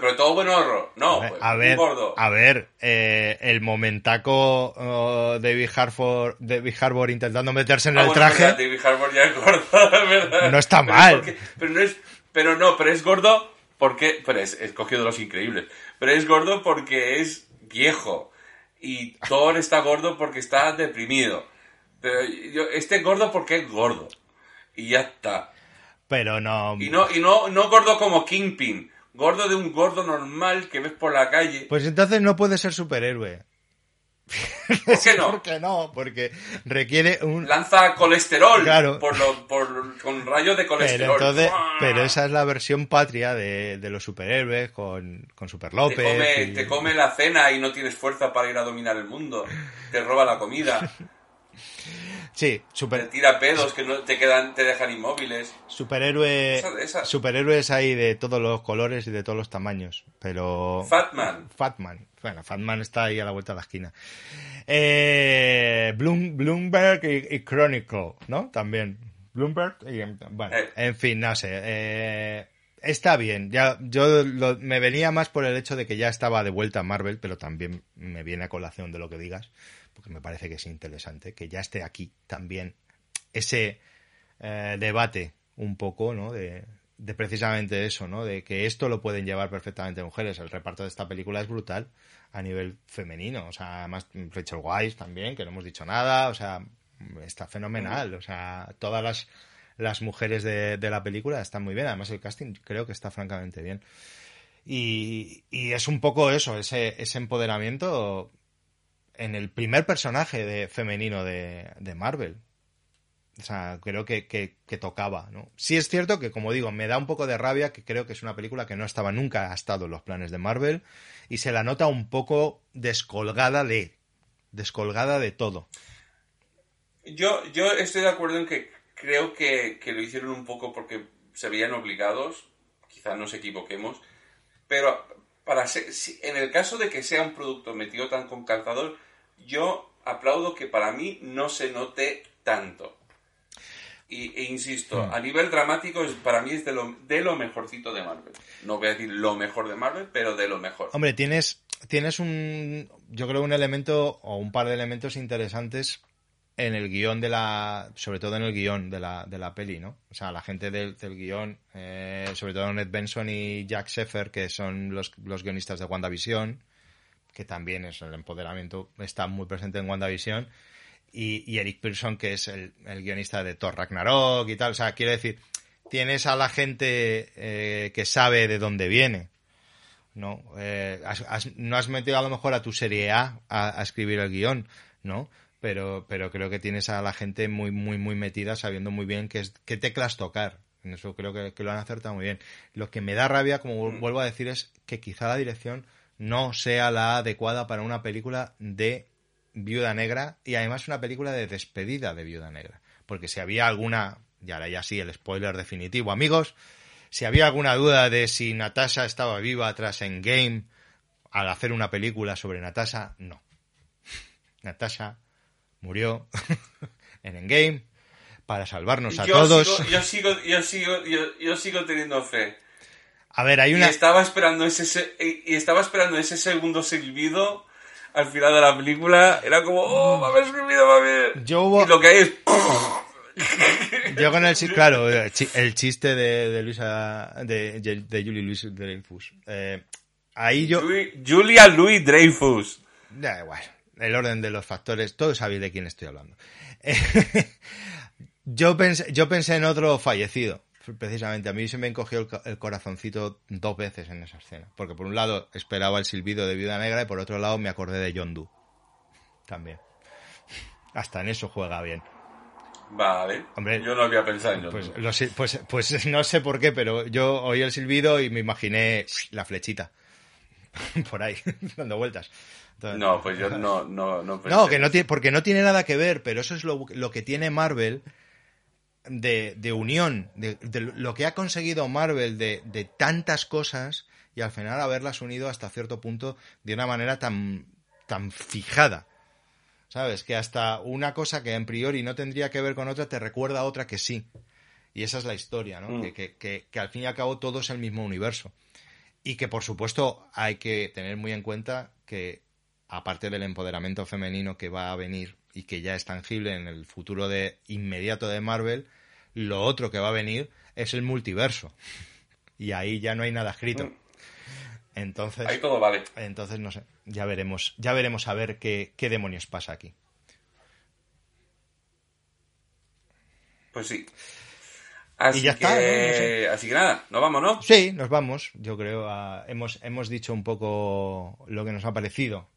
pero todo buen horror. No, pues, a ver, gordo. a ver, eh, el momentaco oh, David Harbour, David Harbour intentando meterse en Ah, el bueno, traje. verdad, David Harbour ya es gordo, ¿verdad? No está Pero mal. porque- pero no es, pero no, pero es gordo porque, pero es, es cogido de los increíbles. Pero es gordo porque es viejo. Y Thor está gordo porque está deprimido. Pero yo, este es gordo porque es gordo. Y ya está. Pero no. Y no, y no, no gordo como Kingpin. Gordo de un gordo normal que ves por la calle. Pues entonces no puede ser superhéroe. ¿Por qué no? ¿Por qué no? Porque requiere un. Lanza colesterol Claro. por lo, por, con rayos de Pero colesterol. entonces, ¡Fua! pero esa es la versión patria de, de los superhéroes con, con Super López. Te come, y- te come la cena y no tienes fuerza para ir a dominar el mundo. Te roba la comida. Sí, Te super, tira pedos que no te quedan, te dejan inmóviles. superhéroe, Esa- esa. superhéroes hay de todos los colores y de todos los tamaños, pero Fatman. Fatman, bueno, Fatman está ahí a la vuelta de la esquina. Eh, Bloom- Bloomberg y, y Chronicle, ¿no? También Bloomberg y bueno, Eh. en fin, no sé. eh, está bien. Ya yo lo- me venía más por el hecho de que ya estaba de vuelta Marvel, pero también me viene a colación de lo que digas, porque me parece que es interesante que ya esté aquí también ese eh, debate un poco, ¿no? De, de precisamente eso, ¿no? De que esto lo pueden llevar perfectamente mujeres. El reparto de esta película es brutal a nivel femenino. O sea, además Rachel Weisz también, que no hemos dicho nada. O sea, está fenomenal. O sea, todas las las mujeres de, de la película están muy bien. Además, el casting creo que está francamente bien. Y, y es un poco eso, ese, ese empoderamiento en el primer personaje de, femenino de, de Marvel. O sea, creo que, que, tocaba, ¿no? Sí es cierto que, como digo, me da un poco de rabia que creo que es una película que no estaba nunca, ha estado en los planes de Marvel y se la nota un poco descolgada de, descolgada de todo. Yo, yo estoy de acuerdo en que creo que, que lo hicieron un poco porque se veían obligados, quizás nos equivoquemos, pero para ser, en el caso de que sea un producto metido tan con calzador, yo aplaudo que para mí no se note tanto. Y, e insisto, Mm. a nivel dramático, es, para mí es de lo, de lo mejorcito de Marvel. No voy a decir lo mejor de Marvel, pero de lo mejor. Hombre, tienes, tienes un, yo creo un elemento o un par de elementos interesantes en el guion de la, sobre todo en el guion de la, de la peli, ¿no? O sea, la gente del, del guion, eh, sobre todo Ned Benson y Jack Sheffer, que son los, los guionistas de WandaVision, que también es el empoderamiento, está muy presente en WandaVision, y, y Eric Pearson, que es el, el, guionista de Thor Ragnarok y tal. O sea, quiero decir, tienes a la gente eh, que sabe de dónde viene. ¿no? Eh, has, has, no has metido a lo mejor a tu serie A a, a escribir el guion, ¿no? Pero, pero creo que tienes a la gente muy, muy, muy metida, sabiendo muy bien qué, es, qué teclas tocar. En eso creo que, que, lo han acertado muy bien. Lo que me da rabia, como mm. vuelvo a decir, es que quizá la dirección no sea la adecuada para una película de Viuda Negra y además una película de despedida de Viuda Negra. Porque si había alguna, y ahora ya sí, el spoiler definitivo, amigos, si había alguna duda de si Natasha estaba viva tras Endgame al hacer una película sobre Natasha, no. Natasha murió en Endgame para salvarnos a yo todos. Sigo, yo, sigo, yo, sigo, yo, yo sigo teniendo fe. A ver, hay una. Y estaba esperando ese, y estaba esperando ese segundo silbido al final de la película. Era como, oh, silbido, va a haber. Yo hubo... Y lo que hay es. Yo con el claro, el chiste de, de Luisa, de, de Julie Louis Dreyfus. Eh, ahí yo. Julia Louis Dreyfus. Da igual. El orden de los factores, todos sabéis de quién estoy hablando. yo, pensé, yo pensé en otro fallecido, precisamente. A mí se me encogió el, el, corazoncito dos veces en esa escena. Porque por un lado esperaba el silbido de Viuda Negra y por otro lado me acordé de John Doe. También. Hasta en eso juega bien. Vale. Hombre, yo no había pensado en pues. Lo, pues, pues no sé por qué, pero yo oí el silbido y me imaginé la flechita. por ahí, dando vueltas. Entonces, no, pues yo no, no, no pensé. No, que no tiene, porque no tiene nada que ver, pero eso es lo, lo que tiene Marvel de, de unión, de, de, lo que ha conseguido Marvel de, de, tantas cosas y al final haberlas unido hasta cierto punto de una manera tan, tan fijada. ¿Sabes? Que hasta una cosa que en priori no tendría que ver con otra te recuerda a otra que sí. Y esa es la historia, ¿no? Mm. Que, que, que, que al fin y al cabo todo es el mismo universo. Y que por supuesto hay que tener muy en cuenta que aparte del empoderamiento femenino que va a venir y que ya es tangible en el futuro de inmediato de Marvel, lo otro que va a venir es el multiverso. Y ahí ya no hay nada escrito. Entonces, ahí todo vale. Entonces no sé, ya veremos, ya veremos a ver qué, qué demonios pasa aquí. Pues sí. Así y ya que, está, ¿no? No sé. así que nada, nos vamos, ¿no? Sí, nos vamos. Yo creo, a, hemos, hemos dicho un poco lo que nos ha parecido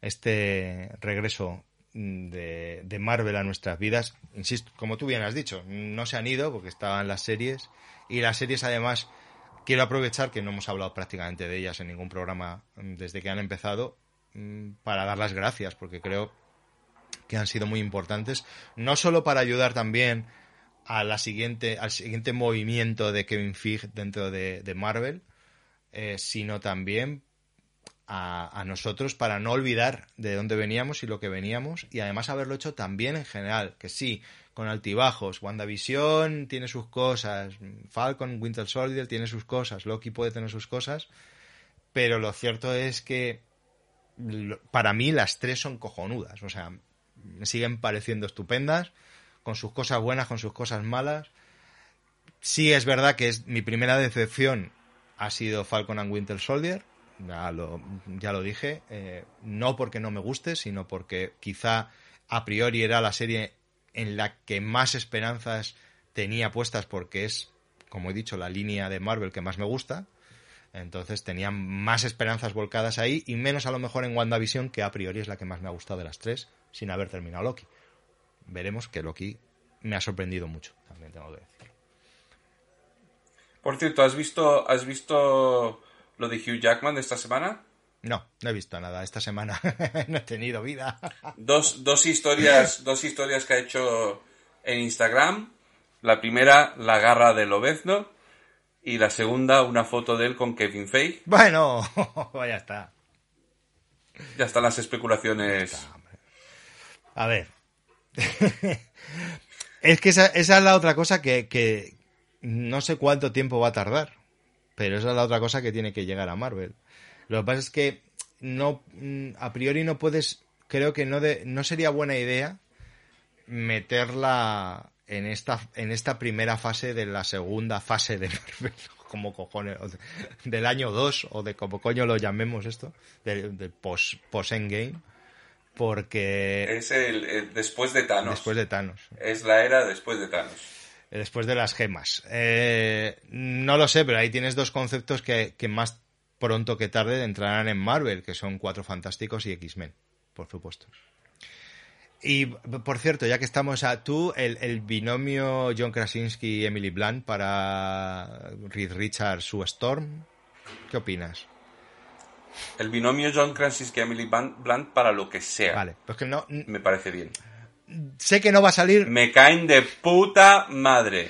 este regreso de, de, Marvel a nuestras vidas. Insisto, como tú bien has dicho, no se han ido porque estaban las series y las series además quiero aprovechar que no hemos hablado prácticamente de ellas en ningún programa desde que han empezado mm, para dar las gracias porque creo que han sido muy importantes no solo para ayudar también a la siguiente al siguiente movimiento de Kevin Feige dentro de, de Marvel eh, sino también a, nosotros para no olvidar de dónde veníamos y lo que veníamos y además haberlo hecho también en general, que sí, con altibajos, WandaVision tiene sus cosas, Falcon, Winter Soldier tiene sus cosas, Loki puede tener sus cosas, pero lo cierto es que para mí las tres son cojonudas, o sea, me siguen pareciendo estupendas, con sus cosas buenas, con sus cosas malas. Sí es verdad que es mi primera decepción ha sido Falcon and Winter Soldier, ya lo, ya lo dije, eh, no porque no me guste, sino porque quizá a priori era la serie en la que más esperanzas tenía puestas porque es, como he dicho, la línea de Marvel que más me gusta. Entonces tenía más esperanzas volcadas ahí y menos a lo mejor en WandaVision, que a priori es la que más me ha gustado de las tres, sin haber terminado Loki. Veremos que Loki me ha sorprendido mucho, también tengo que decir. Por cierto, ¿has visto, ¿has visto lo de Hugh Jackman de esta semana? No, no he visto nada. Esta semana no he tenido vida. Dos, dos historias, dos historias que ha hecho en Instagram. La primera, la garra de Lobezno. Y la segunda, una foto de él con Kevin Feige. Bueno, ya está. Ya están las especulaciones. A ver. es que esa, esa, es la otra cosa que, que no sé cuánto tiempo va a tardar. Pero esa es la otra cosa que tiene que llegar a Marvel. Lo que pasa es que no mm, a priori no puedes creo que no de, no sería buena idea meterla en esta en esta primera fase de la segunda fase de Marvel como cojones del año 2 o de como coño lo llamemos esto del de post post endgame porque es el, el, después de Thanos. Después de Thanos. Es la era después de Thanos después de las gemas eh, no lo sé pero ahí tienes dos conceptos que, que más pronto que tarde entrarán en Marvel, que son Cuatro Fantásticos y X-Men, por supuesto. Y por cierto, ya que estamos a tú, el, el binomio John Krasinski y Emily Blunt para Reed Richards, su Storm, ¿qué opinas? El binomio John Krasinski y Emily Blunt para lo que sea. Vale, pues que no. Me parece bien. Sé que no va a salir. Me caen de puta madre.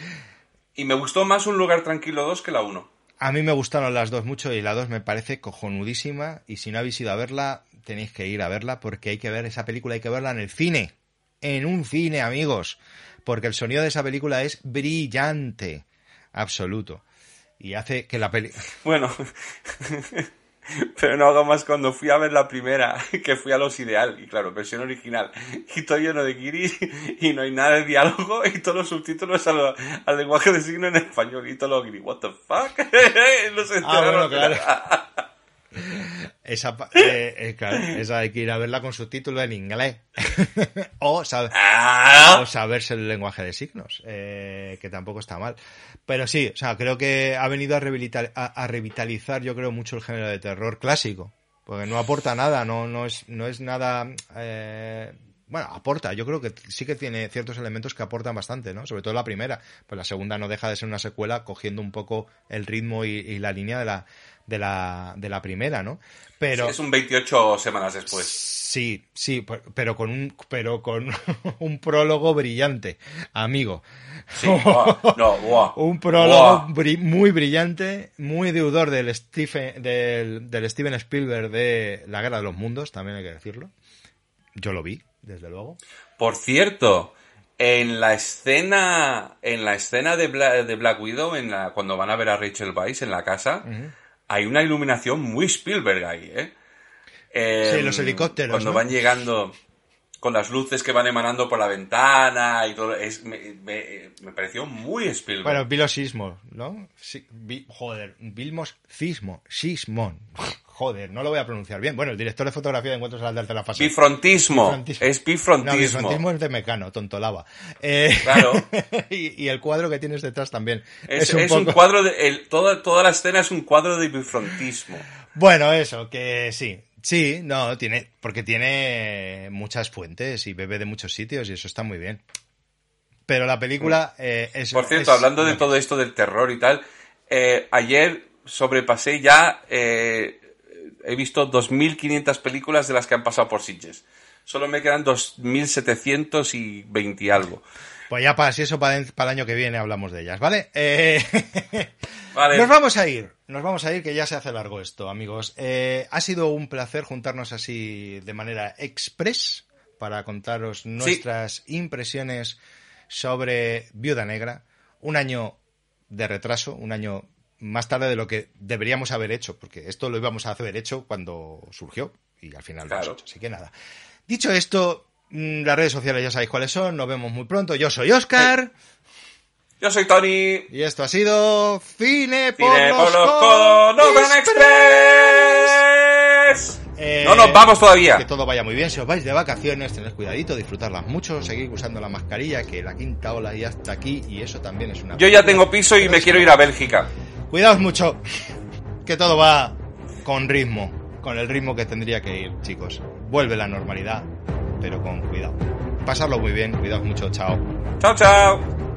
Y me gustó más Un Lugar Tranquilo 2 que la 1. A mí me gustaron las dos mucho y la dos me parece cojonudísima y si no habéis ido a verla, tenéis que ir a verla porque hay que ver esa película, hay que verla en el cine. En un cine, amigos. Porque el sonido de esa película es brillante. Absoluto. Y hace que la película... Bueno, pero no hago más cuando fui a ver la primera, que fui a Los Ideal, y claro, versión original, y todo lleno de guiris, y no hay nada de diálogo, y todos los subtítulos al, al lenguaje de signo en español, y todo lo guiris, what the fuck, no se ah, bueno, claro. Esa, eh, eh, claro, esa hay que ir a verla con subtítulo en inglés. o, ah. o, saberse el lenguaje de signos, eh, que tampoco está mal. Pero sí, o sea, creo que ha venido a, revitalizar, a, a revitalizar yo creo, mucho el género de terror clásico. Porque no aporta nada, no, no, es, no es nada... Bueno, aporta, yo creo que sí que tiene ciertos elementos que aportan bastante, ¿no? Sobre todo la primera, pues la segunda no deja de ser una secuela cogiendo un poco el ritmo y, y la línea de la, de la, de la primera, ¿no? Pero sí, es un 28 semanas después. Sí, sí, pero con un pero con un prólogo brillante, amigo. Sí, wow, no, wow, un prólogo wow. bri muy brillante, muy deudor del Stephen del, del Steven Spielberg de La Guerra de los Mundos, también hay que decirlo. Yo lo vi, desde luego. Por cierto, en la escena en la escena de Black, de Black Widow en la, cuando van a ver a Rachel Weisz en la casa uh -huh. Hay una iluminación muy Spielberg ahí eh, eh sí los helicópteros cuando ¿no? van llegando con las luces que van emanando por la ventana y todo es, me, me, me pareció muy Spielberg bueno vi los sismos ¿no? Sí, vi, joder vimos sismo sismón Joder, no lo voy a pronunciar bien. Bueno, el director de fotografía de Encuentros al de la Fase. Bifrontismo. bifrontismo. Es bifrontismo. No, bifrontismo es de Mecano, tontolaba. Eh, claro. y, y, el cuadro que tienes detrás también. Es, es, un, es poco... un, cuadro de. El, toda, toda la escena es un cuadro de bifrontismo. Bueno, eso, que sí. Sí, no, tiene. Porque tiene muchas fuentes y bebe de muchos sitios y eso está muy bien. Pero la película eh, es. Por cierto, hablando de todo esto del terror y tal, eh, ayer sobrepasé ya eh, he visto 2.500 películas de las que han pasado por Sitges. Solo me quedan 2.720 y algo. Pues ya para si eso para, para, el año que viene hablamos de ellas, ¿vale? Eh... vale. Nos vamos a ir, nos vamos a ir que ya se hace largo esto, amigos. Eh, ha sido un placer juntarnos así de manera express para contaros nuestras sí. impresiones sobre Viuda Negra. Un año de retraso, un año más tarde de lo que deberíamos haber hecho, porque esto lo íbamos a haber hecho cuando surgió y al final claro. lo hemos hecho. Así que nada. Dicho esto, mm, las redes sociales ya sabéis cuáles son, nos vemos muy pronto. Yo soy Oscar. Yo soy Tony. Y esto ha sido Cine, Cine por, los, por los Express. Express. Eh, No nos vamos todavía. Que todo vaya muy bien. Si os vais de vacaciones, tened cuidadito, disfrutarlas mucho, seguir usando la mascarilla, que la quinta ola ya está aquí y eso también es una. Yo ya tengo piso y me quiero ir a Bélgica. Cuidaos mucho, que todo va con ritmo, con el ritmo que tendría que ir, chicos. Vuelve la normalidad, pero con cuidado. Pasarlo muy bien, cuidaos mucho, chao. Chao, chao.